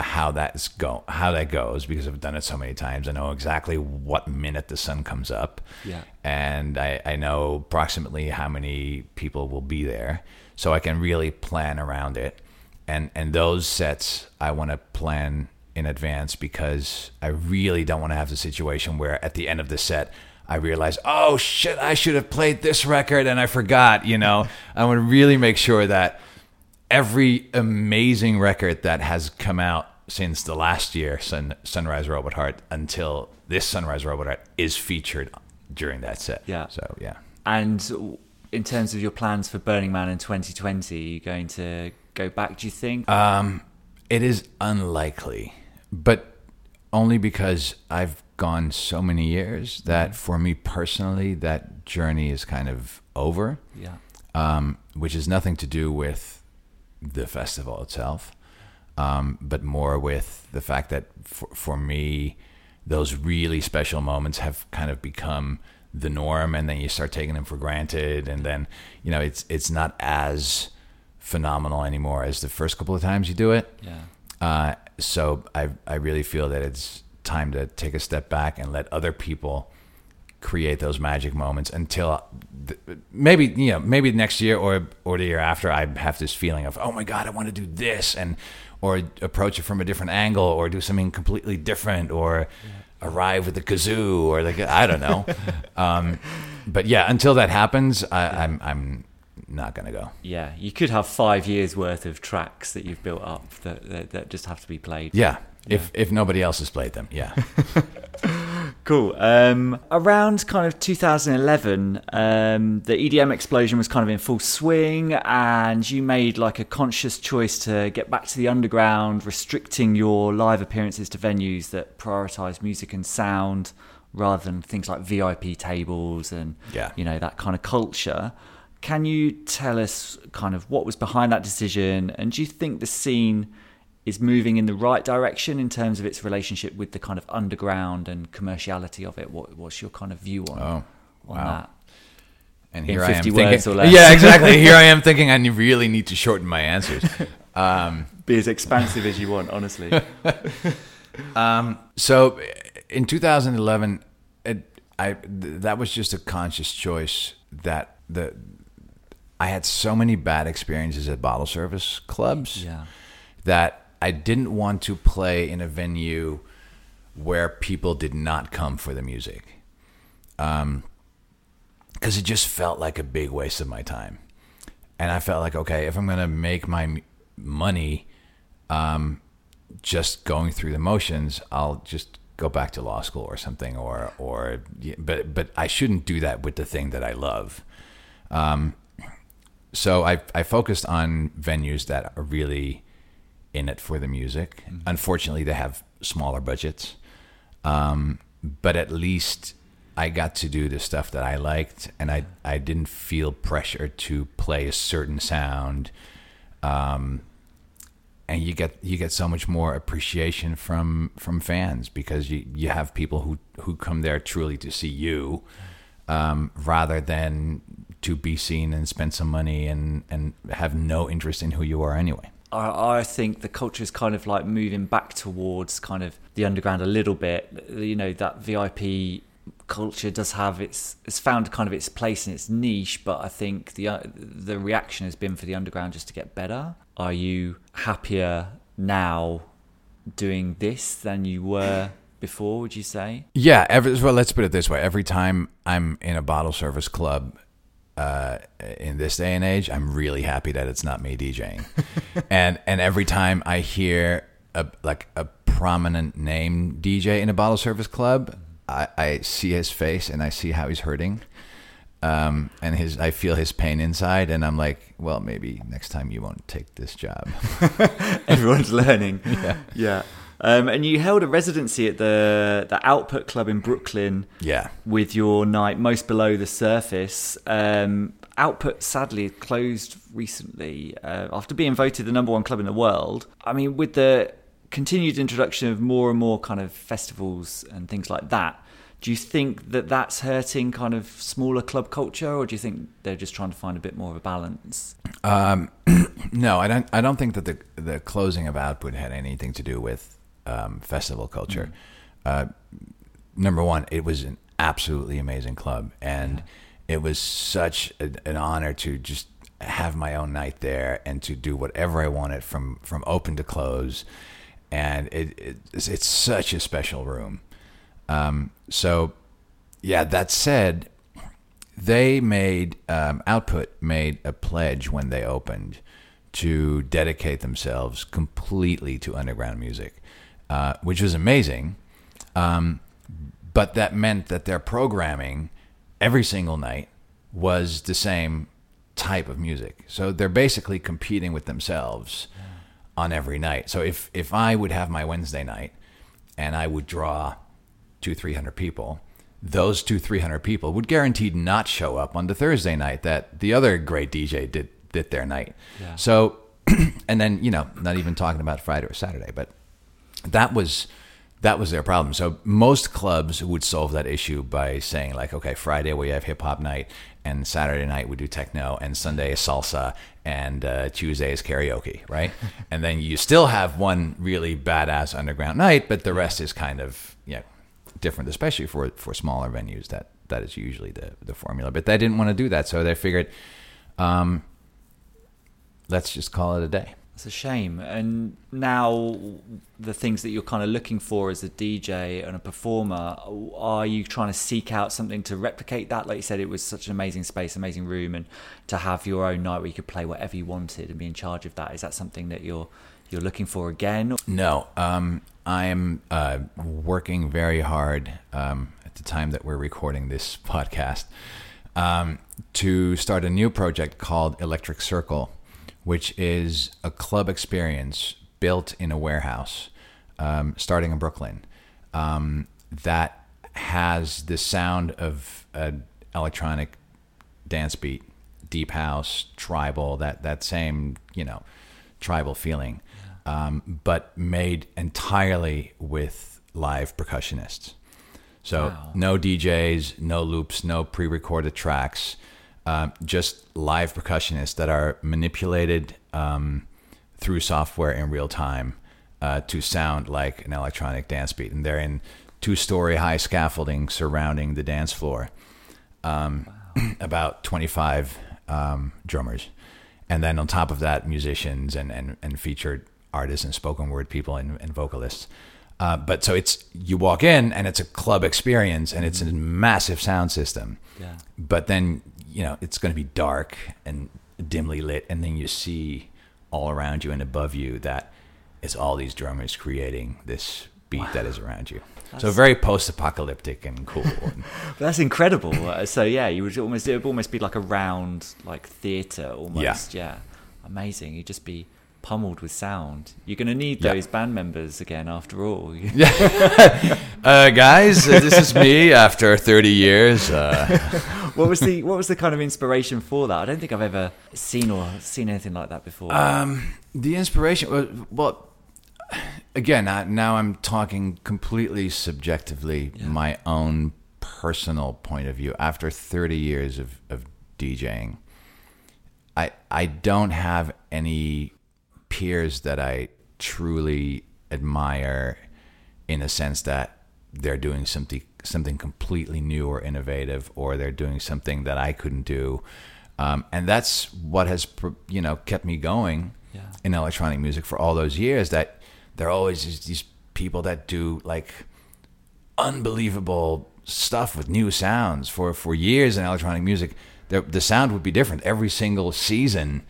how that's go how that goes because I've done it so many times. I know exactly what minute the sun comes up. Yeah. And I, I know approximately how many people will be there. So I can really plan around it. And and those sets I want to plan in advance because I really don't want to have the situation where at the end of the set I realize, oh shit, I should have played this record and I forgot, you know. I want to really make sure that every amazing record that has come out since the last year, Sun, Sunrise Robot Heart, until this Sunrise Robot Heart, is featured during that set. Yeah. So, yeah. And in terms of your plans for Burning Man in 2020, are you going to go back, do you think? Um, it is unlikely, but only because I've gone so many years that for me personally, that journey is kind of over. Yeah. Um, which is nothing to do with the festival itself, um, but more with the fact that for, for me, those really special moments have kind of become the norm, and then you start taking them for granted, and then you know it's it's not as phenomenal anymore as the first couple of times you do it. Yeah. Uh, so I I really feel that it's time to take a step back and let other people create those magic moments until maybe you know maybe next year or or the year after I have this feeling of oh my god I want to do this and or approach it from a different angle or do something completely different or arrive with the kazoo or like I don't know. Um, but yeah until that happens I, I'm I'm not gonna go. Yeah, you could have five years worth of tracks that you've built up that that, that just have to be played. yeah if if nobody else has played them yeah Cool. Um, around kind of 2011, um, the EDM explosion was kind of in full swing, and you made like a conscious choice to get back to the underground, restricting your live appearances to venues that prioritize music and sound rather than things like VIP tables and Yeah. you know that kind of culture. Can you tell us kind of what was behind that decision, and do you think the scene is moving in the right direction in terms of its relationship with the kind of underground and commerciality of it? What, what's your kind of view on, Oh, on wow. that? and In here I am 50 thinking words or less. yeah exactly here I am thinking I really need to shorten my answers um, Be as expansive as you want, honestly. Um, so in 2011, it, I th- that was just a conscious choice that the I had so many bad experiences at bottle service clubs Yeah. that I didn't want to play in a venue where people did not come for the music. Um, because it just felt like a big waste of my time. And I felt like, okay, if I'm going to make my money um, just going through the motions, I'll just go back to law school or something, or or but but I shouldn't do that with the thing that I love. Um, so I I focused on venues that are really in it for the music. Unfortunately, they have smaller budgets, um, but at least I got to do the stuff that I liked, and I I didn't feel pressure to play a certain sound. Um, and you get you get so much more appreciation from from fans because you, you have people who who come there truly to see you um, rather than to be seen and spend some money and and have no interest in who you are anyway. I, think the culture is kind of like moving back towards kind of the underground a little bit. You know that VIP culture does have its it's found kind of its place in its niche, but I think the uh, the reaction has been for the underground just to get better. Are you happier now doing this than you were before? Would you say? Yeah. Every, well, let's put it this way: every time I'm in a bottle service club. Uh, in this day and age, I'm really happy that it's not me DJing, and and every time I hear a like a prominent name DJ in a bottle service club, I, I see his face and I see how he's hurting, um, and his I feel his pain inside, and I'm like, well, maybe next time you won't take this job. Everyone's learning. Yeah. Yeah. Um, and you held a residency at the the Output Club in Brooklyn. Yeah. With your night most below the surface. Um, Output sadly closed recently uh, after being voted the number one club in the world. I mean, with the continued introduction of more and more kind of festivals and things like that, do you think that that's hurting kind of smaller club culture, or do you think they're just trying to find a bit more of a balance? Um, no, I don't. I don't think that the the closing of Output had anything to do with um, festival culture. Uh, number one, it was an absolutely amazing club, and it was such a, an honor to just have my own night there and to do whatever I wanted from from open to close. And it, it it's, it's such a special room. Um, so, yeah. That said, they made um, Output made a pledge when they opened to dedicate themselves completely to underground music, uh, which was amazing. Um, but that meant that their programming every single night was the same type of music. So they're basically competing with themselves on every night. So if if I would have my Wednesday night and I would draw two three hundred people, those two three hundred people would guaranteed not show up on the Thursday night that the other great DJ did did their night. Yeah. So and then you know not even talking about Friday or Saturday, but that was that was their problem. So most clubs would solve that issue by saying like, okay, Friday we have hip hop night, and Saturday night we do techno, and Sunday is salsa, and uh, Tuesday is karaoke, right? and then you still have one really badass underground night, but the rest is kind of you know different, especially for for smaller venues. That that is usually the the formula. But they didn't want to do that, so they figured, um, let's just call it a day. It's a shame. And now, the things that you're kind of looking for as a DJ and a performer, are you trying to seek out something to replicate that? Like you said, it was such an amazing space, amazing room, and to have your own night where you could play whatever you wanted and be in charge of that. Is that something that you're you're looking for again? No, um, I am uh, working very hard um, at the time that we're recording this podcast um, to start a new project called Electric Circle which is a club experience built in a warehouse, um, starting in Brooklyn, um, that has the sound of an electronic dance beat, deep house, tribal, that that same you know tribal feeling, um, but made entirely with live percussionists. So Wow. no DJs, no loops, no pre-recorded tracks um, just live percussionists that are manipulated um, through software in real time uh, to sound like an electronic dance beat. And they're in two story high scaffolding surrounding the dance floor, um, about 25 um, drummers. And then on top of that, musicians and, and, and featured artists and spoken word people and, and vocalists. Uh, but so it's you walk in and it's a club experience and it's a massive sound system. Yeah. But then you know it's going to be dark and dimly lit, and then you see all around you and above you that it's all these drummers creating this beat that is around you. so very post-apocalyptic and cool. That's incredible. Uh, so yeah, you would almost it would almost be like a round like theatre almost. Yeah. yeah. Amazing. You'd just be pummeled with sound. You're going to need Yeah. those band members again after all. uh, guys, this is me after 30 years. Uh, what was the what was the kind of inspiration for that? I don't think I've ever seen or seen anything like that before. Um, the inspiration, well, well again, I, now I'm talking completely subjectively, my own personal point of view. After 30 years of, of DJing, I I don't have any peers that I truly admire in a sense that they're doing something something completely new or innovative, or they're doing something that I couldn't do, um, and that's what has you know kept me going Yeah. in electronic music for all those years. That there are always these- people that do like unbelievable stuff with new sounds for for years in electronic music. The, the sound would be different every single season,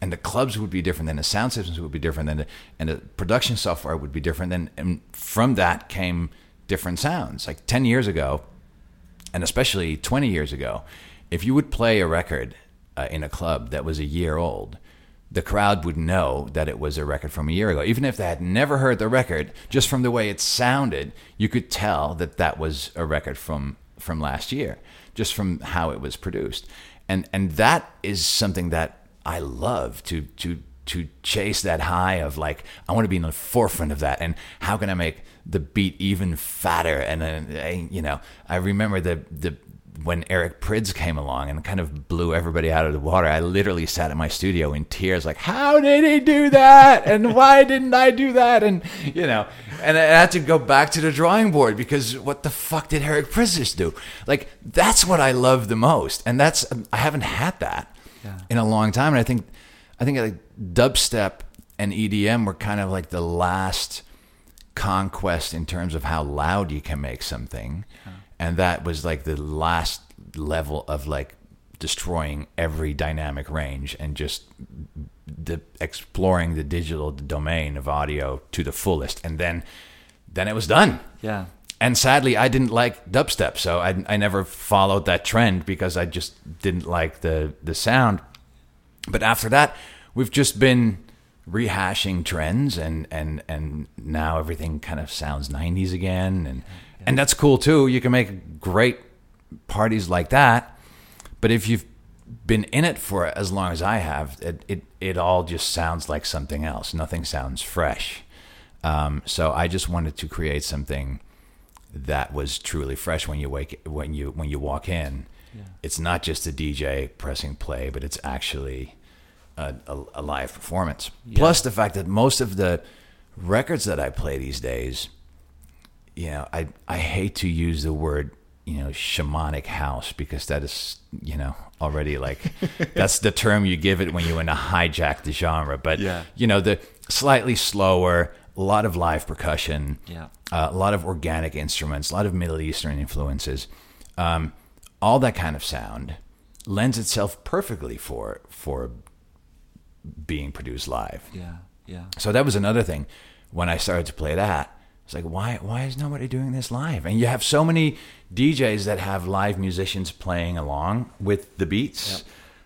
and the clubs would be different, and the sound systems would be different, and the, and the production software would be different, and, and from that came different sounds. Like ten years ago, and especially 20 years ago, if you would play a record uh, in a club that was a year old, the crowd would know that it was a record from a year ago. Even if they had never heard the record, just from the way it sounded, you could tell that that was a record from from last year, just from how it was produced. And and that is something that I love to to to chase that high of like I want to be in the forefront of that and how can I make the beat even fatter. And uh, then you know I remember the the when Eric Prydz came along and kind of blew everybody out of the water I literally sat in my studio in tears like how did he do that? And why didn't I do that? And you know and I had to go back to the drawing board because what the fuck did Eric Prydz just do? Like that's what I love the most. And that's um, I haven't had that in a long time. And I think I think like dubstep and EDM were kind of like the last conquest in terms of how loud you can make something. And that was like the last level of like destroying every dynamic range and just the exploring the digital domain of audio to the fullest. And then then it was done. yeah. And sadly, I didn't like dubstep, so I, I never followed that trend because I just didn't like the the sound. But after that, we've just been rehashing trends, and and and now everything kind of sounds '90s again, and and that's cool too. You can make great parties like that, but if you've been in it for as long as I have, it it, it all just sounds like something else. Nothing sounds fresh. Um, so I just wanted to create something that was truly fresh when you wake when you when you walk in. It's not just a DJ pressing play, but it's actually a, a, a live performance. Plus the fact that most of the records that I play these days, you know, I I hate to use the word you know shamanic house because that is you know already like that's the term you give it when you want to hijack the genre. But Yeah. you know the slightly slower, a lot of live percussion, Yeah. uh, a lot of organic instruments, a lot of Middle Eastern influences, um, all that kind of sound lends itself perfectly for for being produced live. Yeah. Yeah. So that was another thing when I started to play that. It's like why why is nobody doing this live? And you have so many DJs that have live musicians playing along with the beats,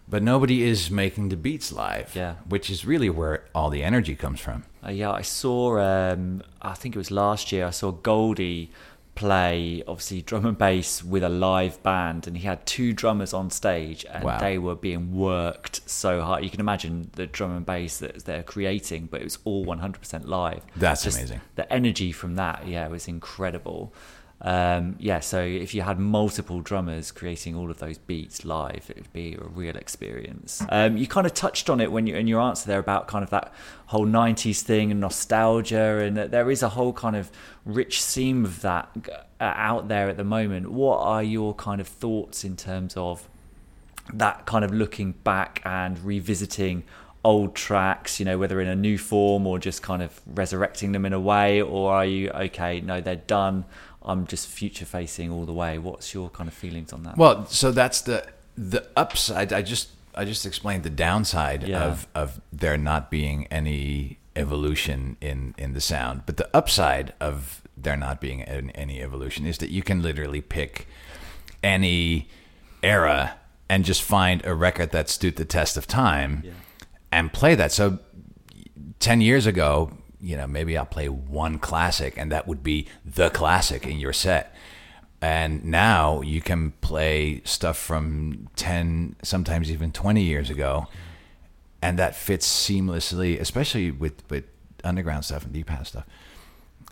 but nobody is making the beats live. Yeah. which is really where all the energy comes from. Uh, yeah, I saw. Um, I think it was last year. I saw Goldie play, obviously drum and bass with a live band, and he had two drummers on stage, and Wow. they were being worked so hard. You can imagine the drum and bass that they're creating, but it was all 100% live. That's Just amazing. The energy from that, yeah, was incredible. Um, yeah, so if you had multiple drummers creating all of those beats live, it would be a real experience. Um, you kind of touched on it when you in your answer there about kind of that whole '90s thing and nostalgia, and that there is a whole kind of rich seam of that uh, out there at the moment. What are your kind of thoughts in terms of that kind of looking back and revisiting old tracks, you know, whether in a new form or just kind of resurrecting them in a way, or are you okay? No, they're done. I'm just future facing all the way. What's your kind of feelings on that? Well, so that's the the upside. I just I just explained the downside Yeah. of of there not being any evolution in in the sound, but the upside of there not being any evolution is that you can literally pick any era and just find a record that stood the test of time and play that. So 10 years ago, you know, maybe I'll play one classic and that would be the classic in your set. And now you can play stuff from 10, sometimes even 20 years ago. And that fits seamlessly, especially with, with underground stuff and deep house stuff.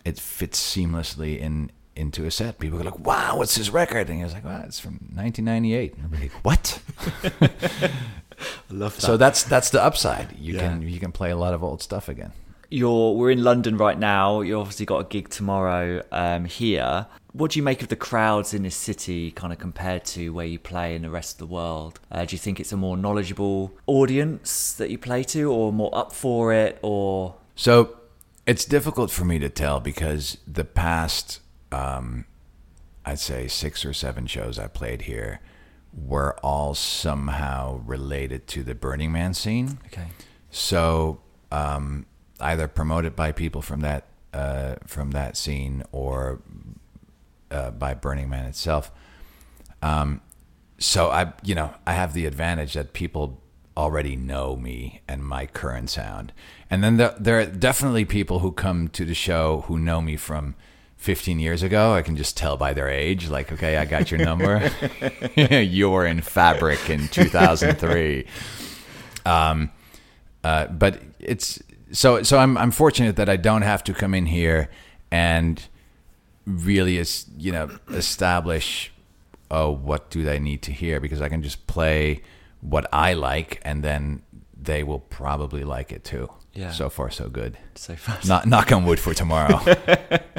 It fits seamlessly in into a set. People go like, "Wow, what's this record?" And he was like, "Well, it's from 1998." And I'm like, "What?" I love that. So that's that's the upside. You Yeah. can you can play a lot of old stuff again. You're we're in London right now. You obviously got a gig tomorrow um, here. What do you make of the crowds in this city, kind of compared to where you play in the rest of the world? Uh, do you think it's a more knowledgeable audience that you play to, or more up for it, or So it's difficult for me to tell because the past, um, I'd say six or seven shows I played here were all somehow related to the Burning Man scene. okay? So um, either promoted by people from that uh, from that scene or uh, by Burning Man itself. Um, so I, you know, I have the advantage that people already know me and my current sound, and then the, there are definitely people who come to the show who know me from 15 years ago. I can just tell by their age. Like, okay, I got your number. you were in Fabric in 2003. Um, uh, but it's so so. I'm I'm fortunate that I don't have to come in here and really is you know establish oh what do they need to hear because I can just play what I like and then they will probably like it too. Yeah. So far so good. So far, Not knock on wood for tomorrow.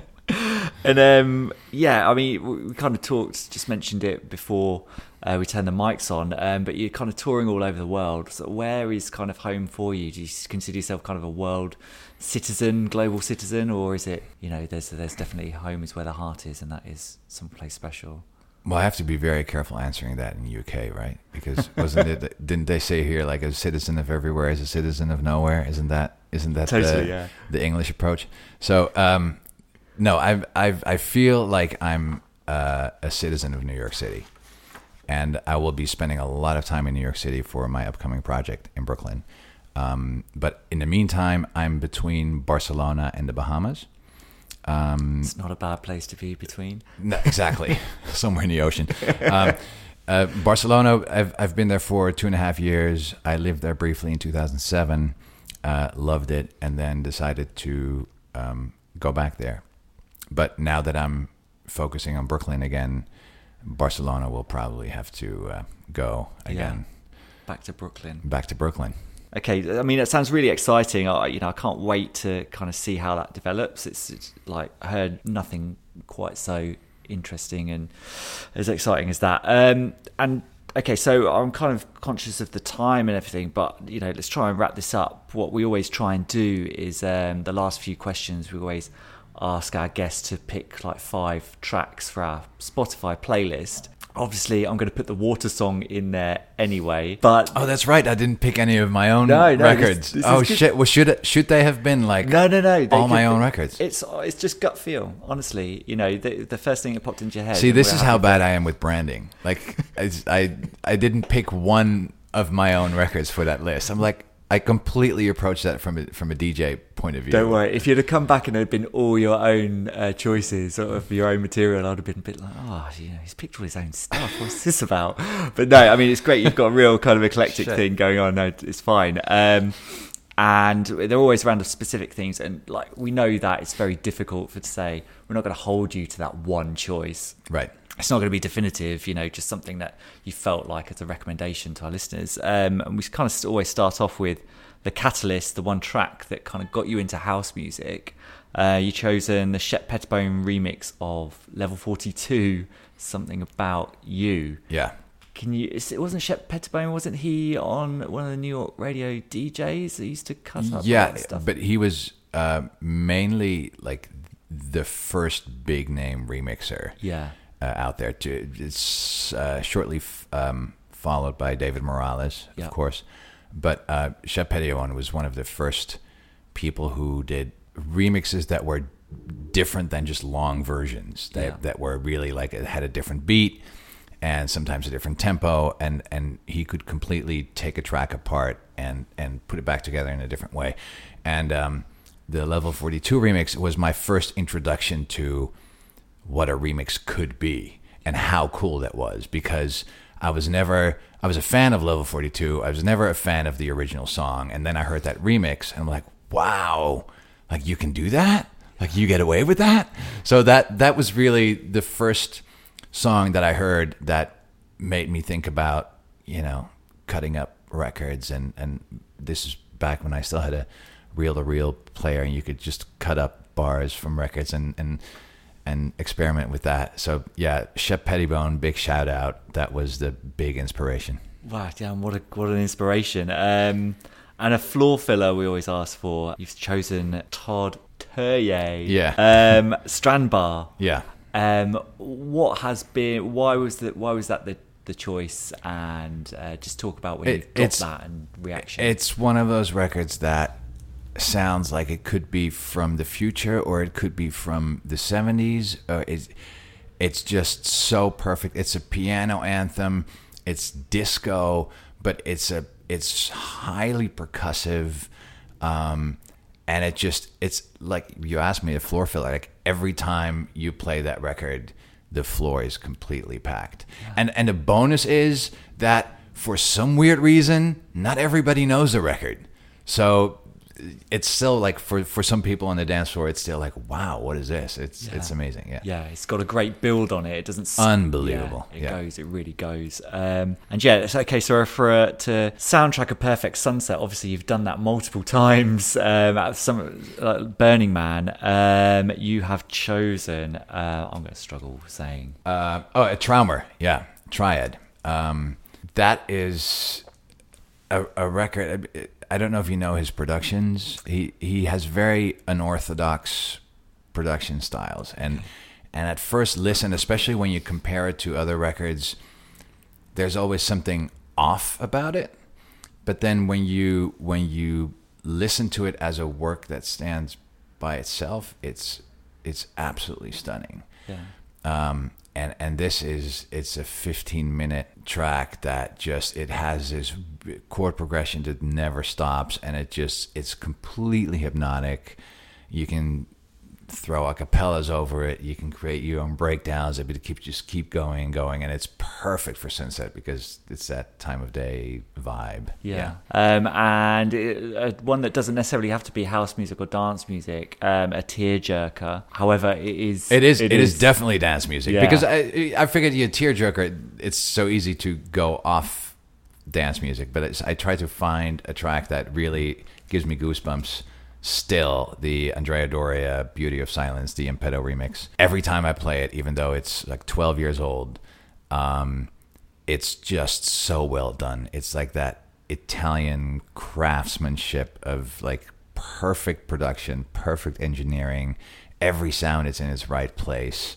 And um, yeah, I mean, we we kind of talked, just mentioned it before uh, we turn the mics on. Um, but you're kind of touring all over the world. So where is kind of home for you? Do you consider yourself kind of a world citizen, global citizen, or is it you know there's there's definitely home is where the heart is, and that is someplace special. Well, I have to be very careful answering that in the UK, right? Because wasn't it? Didn't they say here like a citizen of everywhere is a citizen of nowhere? Isn't that isn't that Totally, the, yeah. the English approach? So, um, no, I I I feel like I'm uh, a citizen of New York City, and I will be spending a lot of time in New York City for my upcoming project in Brooklyn. Um, but in the meantime, I'm between Barcelona and the Bahamas. Um, It's not a bad place to be between. no, exactly. Somewhere in the ocean. Um, uh, Barcelona, I've, I've been there for two and a half years. I lived there briefly in 2007, uh, loved it, and then decided to um, go back there. But now that I'm focusing on Brooklyn again, Barcelona will probably have to uh, go again Back to Brooklyn. back to Brooklyn. Okay, I mean it sounds really exciting. I, you know, I can't wait to kind of see how that develops. It's, it's like I heard nothing quite so interesting and as exciting as that. Um, and okay, so I'm kind of conscious of the time and everything, but you know, let's try and wrap this up. What we always try and do is um, the last few questions. We always ask our guests to pick like five tracks for our Spotify playlist. Obviously, I'm going to put the water song in there anyway, but Oh, that's right. I didn't pick any of my own No, no, records. this is oh shit! Well, should it, should they have been like No, no, no. all my could- own records? It's it's just gut feel, honestly. You know, the, the first thing that popped into your head. See, this is how bad I am with branding. Like, I, I didn't pick one of my own records for that list. I'm like, I completely approach that from a, from a DJ point of view. Don't worry. If you'd have come back and it had been all your own uh, choices of your own material, I'd have been a bit like, oh, you know, he's picked all his own stuff. What's this about? But no, I mean, it's great. You've got a real kind of eclectic Shit. thing going on. No, it's fine. Um, and they're always around specific things. And like, we know that it's very difficult for to say, we're not going to hold you to that one choice. Right. It's not going to be definitive, you know, just something that you felt like as a recommendation to our listeners. Um, and we kind of always start off with the catalyst, the one track that kind of got you into house music. Uh, you chosen the Shep Pettibone remix of Level 42, Something About You. Yeah. Can you? It wasn't Shep Pettibone, wasn't he on one of the New York radio DJs that used to cut up Yeah, but he was uh, mainly like the first big name remixer. Yeah. Uh, out there too. It's uh, shortly f- um, followed by David Morales, Yeah. of course. But uh, Shep Pettibone was one of the first people who did remixes that were different than just long versions. That Yeah. that were really like it had a different beat and sometimes a different tempo, and and he could completely take a track apart and and put it back together in a different way. And um, the Level 42 remix was my first introduction to what a remix could be and how cool that was because I was never I was a fan of Level 42. I was never a fan of the original song and then I heard that remix and I'm like, "Wow, like you can do that? Like you get away with that?" So that that was really the first song that I heard that made me think about, you know, cutting up records and and this is back when I still had a reel to reel player and you could just cut up bars from records and and and experiment with that. So yeah, Shep Pettibone, big shout out. That was the big inspiration. Wow, damn, what a what an inspiration. Um, and a floor filler we always ask for. You've chosen Todd Terje. Yeah. Um, Strand Bar. Yeah. Um, what has been? Why was that? Why was that the the choice? And uh, just talk about when It- you got that and reaction. It's one of those records that sounds like it could be from the future or it could be from the 70s. Uh, it's, it's just so perfect. It's a piano anthem. It's disco, but it's a it's highly percussive. Um, and it just it's like you asked me a floor filler. Like every time you play that record, the floor is completely packed. And and the bonus is that for some weird reason, not everybody knows the record. So it's still like for for some people on the dance floor, it's still like, wow, what is this? It's it's amazing. Yeah. Yeah, it's got a great build on it. It doesn't Unbelievable. Yeah, it Yeah. goes. It really goes. Um, and yeah, it's okay. So for uh, to soundtrack a perfect sunset, obviously you've done that multiple times. Um, at some like Burning Man, um, you have chosen. Uh, I'm going to struggle saying. Uh, oh, a trauma. yeah, Triad. Um, that is a, a record. I don't know if you know his productions. He he has very unorthodox production styles, and and at first listen, especially when you compare it to other records, there's always something off about it. But then when you when you listen to it as a work that stands by itself, it's it's absolutely stunning. Yeah. Um, and and this is it's a 15 minute track that just it has this chord progression that never stops, and it just it's completely hypnotic. You can throw acapellas over it. You can create your own breakdowns. It keep just keep going and going, and it's perfect for sunset because it's that time of day vibe. Yeah. Um, and it, uh, one that doesn't necessarily have to be house music or dance music, um, a tearjerker. However, it is. It is. it is, definitely dance music Yeah. because I I figured you tearjerker. It's so easy to go off dance music, but it's, I try to find a track that really gives me goosebumps. Still, the Andrea Doria "Beauty of Silence," the Impeto remix. Every time I play it, even though it's like 12 years old, um, it's just so well done. It's like that Italian craftsmanship of like perfect production, perfect engineering. Every sound is in its right place.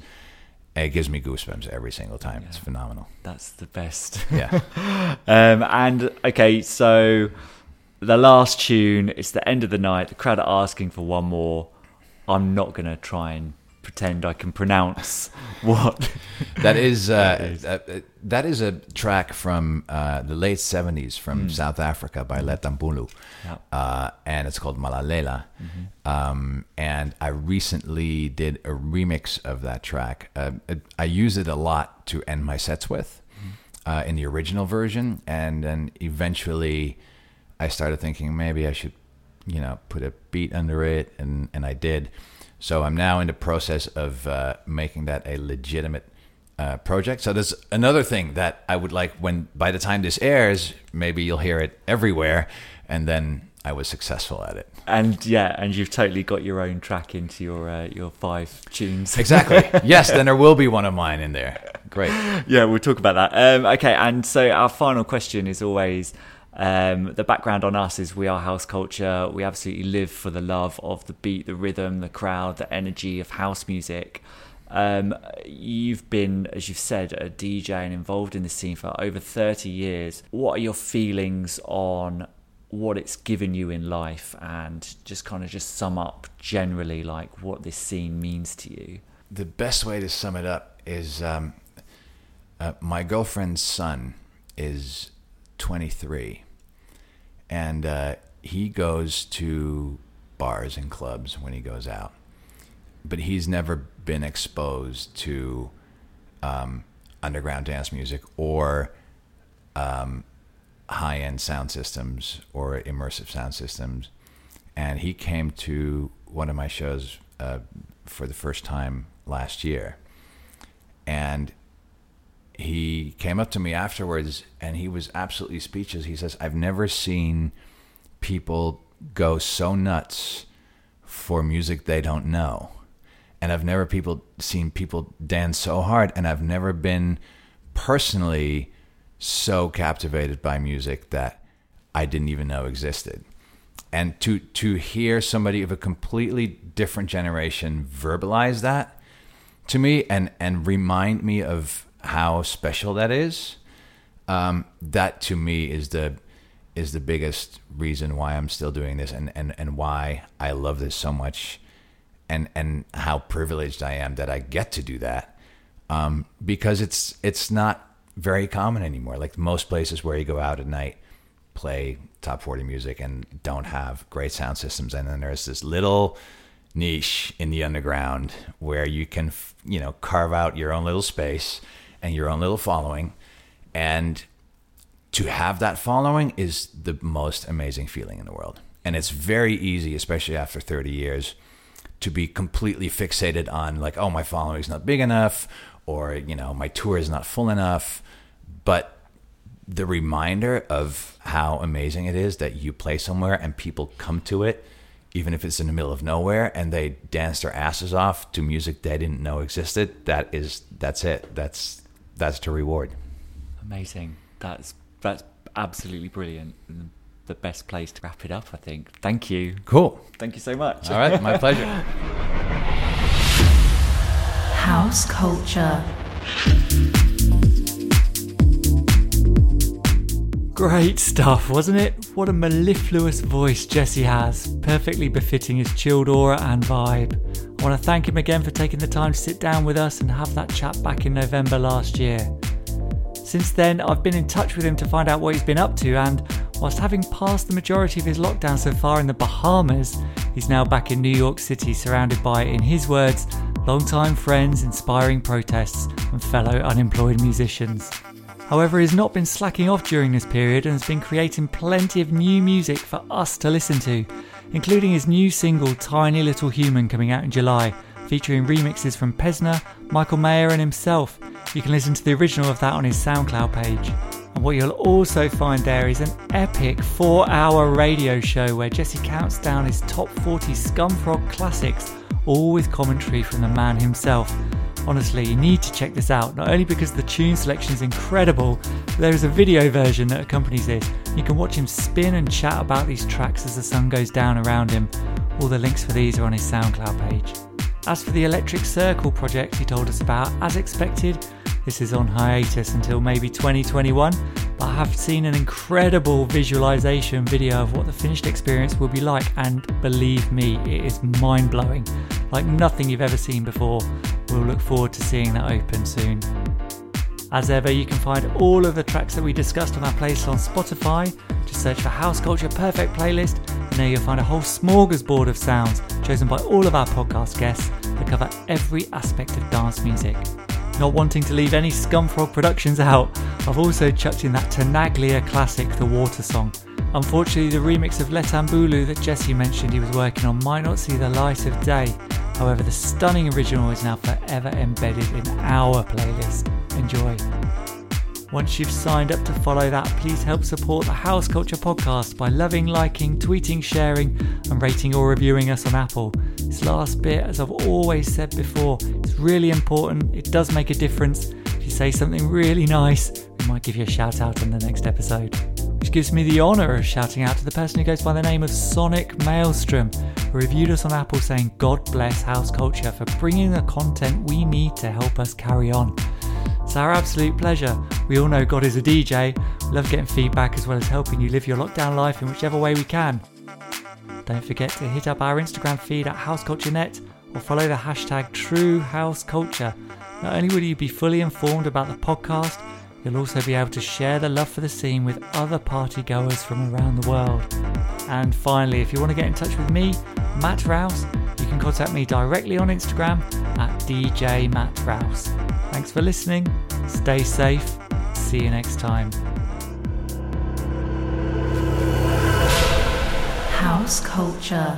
It gives me goosebumps every single time. It's phenomenal. That's the best. Yeah. um, and okay, so the last tune, it's the end of the night. The crowd are asking for one more. I'm not going to try and pretend I can pronounce what. that is uh, uh, that is a track from uh, the late seventies from South Africa by Letta Mbulu, Yeah. uh, and it's called Malalela. Um, and I recently did a remix of that track. Uh, it, I use it a lot to end my sets with uh, in the original version, and then eventually I started thinking maybe I should, you know, put a beat under it, and and I did. So I'm now in the process of uh, making that a legitimate uh, project. So there's another thing that I would like when by the time this airs, maybe you'll hear it everywhere, and then I was successful at it. And yeah, and you've totally got your own track into your uh, your five tunes. Exactly. yes, then there will be one of mine in there. Great. yeah, we'll talk about that. Um, okay, and so our final question is always um, the background on us is we are house culture. We absolutely live for the love of the beat, the rhythm, the crowd, the energy of house music. Um, you've been, as you've said, a DJ and involved in the scene for over 30 years. What are your feelings on what it's given you in life and just kind of just sum up generally like what this scene means to you? The best way to sum it up is um, uh, my girlfriend's son is 23, and uh, he goes to bars and clubs when he goes out, but he's never been exposed to um, underground dance music or um, high end sound systems or immersive sound systems. And he came to one of my shows uh, for the first time last year. And he came up to me afterwards and he was absolutely speechless. He says, I've never seen people go so nuts for music they don't know. And I've never people seen people dance so hard and I've never been personally so captivated by music that I didn't even know existed. And to to hear somebody of a completely different generation verbalize that to me and and remind me of how special that is, um, that to me is the is the biggest reason why I'm still doing this and, and, and why I love this so much and and how privileged I am that I get to do that. Um, because it's it's not very common anymore. Like most places where you go out at night, play top 40 music and don't have great sound systems. And then there's this little niche in the underground where you can, you know, carve out your own little space and your own little following. And to have that following is the most amazing feeling in the world. And it's very easy, especially after 30 years, to be completely fixated on like, oh, my following is not big enough, or you know, my tour is not full enough. But the reminder of how amazing it is that you play somewhere and people come to it, even if it's in the middle of nowhere, and they dance their asses off to music they didn't know existed. That is, that's it. That's that's the reward. Amazing. That's that's absolutely brilliant. The best place to wrap it up, I think. Thank you. Cool. Thank you so much. All right, my pleasure. House culture. Great stuff, wasn't it? What a mellifluous voice Jesse has, perfectly befitting his chilled aura and vibe. I want to thank him again for taking the time to sit down with us and have that chat back in November last year. Since then, I've been in touch with him to find out what he's been up to, and whilst having passed the majority of his lockdown so far in the Bahamas, he's now back in New York City, surrounded by, in his words, long-time friends, inspiring protests, and fellow unemployed musicians. However, he's not been slacking off during this period and has been creating plenty of new music for us to listen to, including his new single Tiny Little Human coming out in July, featuring remixes from Pezzner, Michael Mayer, and himself. You can listen to the original of that on his SoundCloud page. And what you'll also find there is an epic four hour radio show where Jesse counts down his top 40 Scumfrog classics, all with commentary from the man himself. Honestly, you need to check this out, not only because the tune selection is incredible, there is a video version that accompanies it. You can watch him spin and chat about these tracks as the sun goes down around him. All the links for these are on his SoundCloud page. As for the Electric Circle project he told us about, as expected, this is on hiatus until maybe 2021, but I have seen an incredible visualization video of what the finished experience will be like, and believe me, it is mind blowing, like nothing you've ever seen before. We'll look forward to seeing that open soon. As ever, you can find all of the tracks that we discussed on our playlist on Spotify. Just search for House Culture Perfect Playlist, and there you'll find a whole smorgasbord of sounds chosen by all of our podcast guests that cover every aspect of dance music. Not wanting to leave any Scumfrog productions out, I've also chucked in that Tenaglia classic, The Water Song. Unfortunately, the remix of Letta Mbulu that Jesse mentioned he was working on might not see the light of day. However, the stunning original is now forever embedded in our playlist. Enjoy. Once you've signed up to follow that, please help support the House Culture podcast by loving, liking, tweeting, sharing, and rating or reviewing us on Apple. This last bit, as I've always said before, is really important. It does make a difference. If you say something really nice, we might give you a shout out in the next episode. Which gives me the honour of shouting out to the person who goes by the name of Sonic Maelstrom, who reviewed us on Apple saying, God bless House Culture for bringing the content we need to help us carry on. It's our absolute pleasure. We all know God is a DJ. Love getting feedback as well as helping you live your lockdown life in whichever way we can. Don't forget to hit up our Instagram feed at HouseCultureNet or follow the hashtag TrueHouseCulture. Not only will you be fully informed about the podcast, You'll also be able to share the love for the scene with other party goers from around the world. And finally, if you want to get in touch with me, Matt Rouse, you can contact me directly on Instagram at DJ Matt Rouse. Thanks for listening. Stay safe. See you next time. House culture.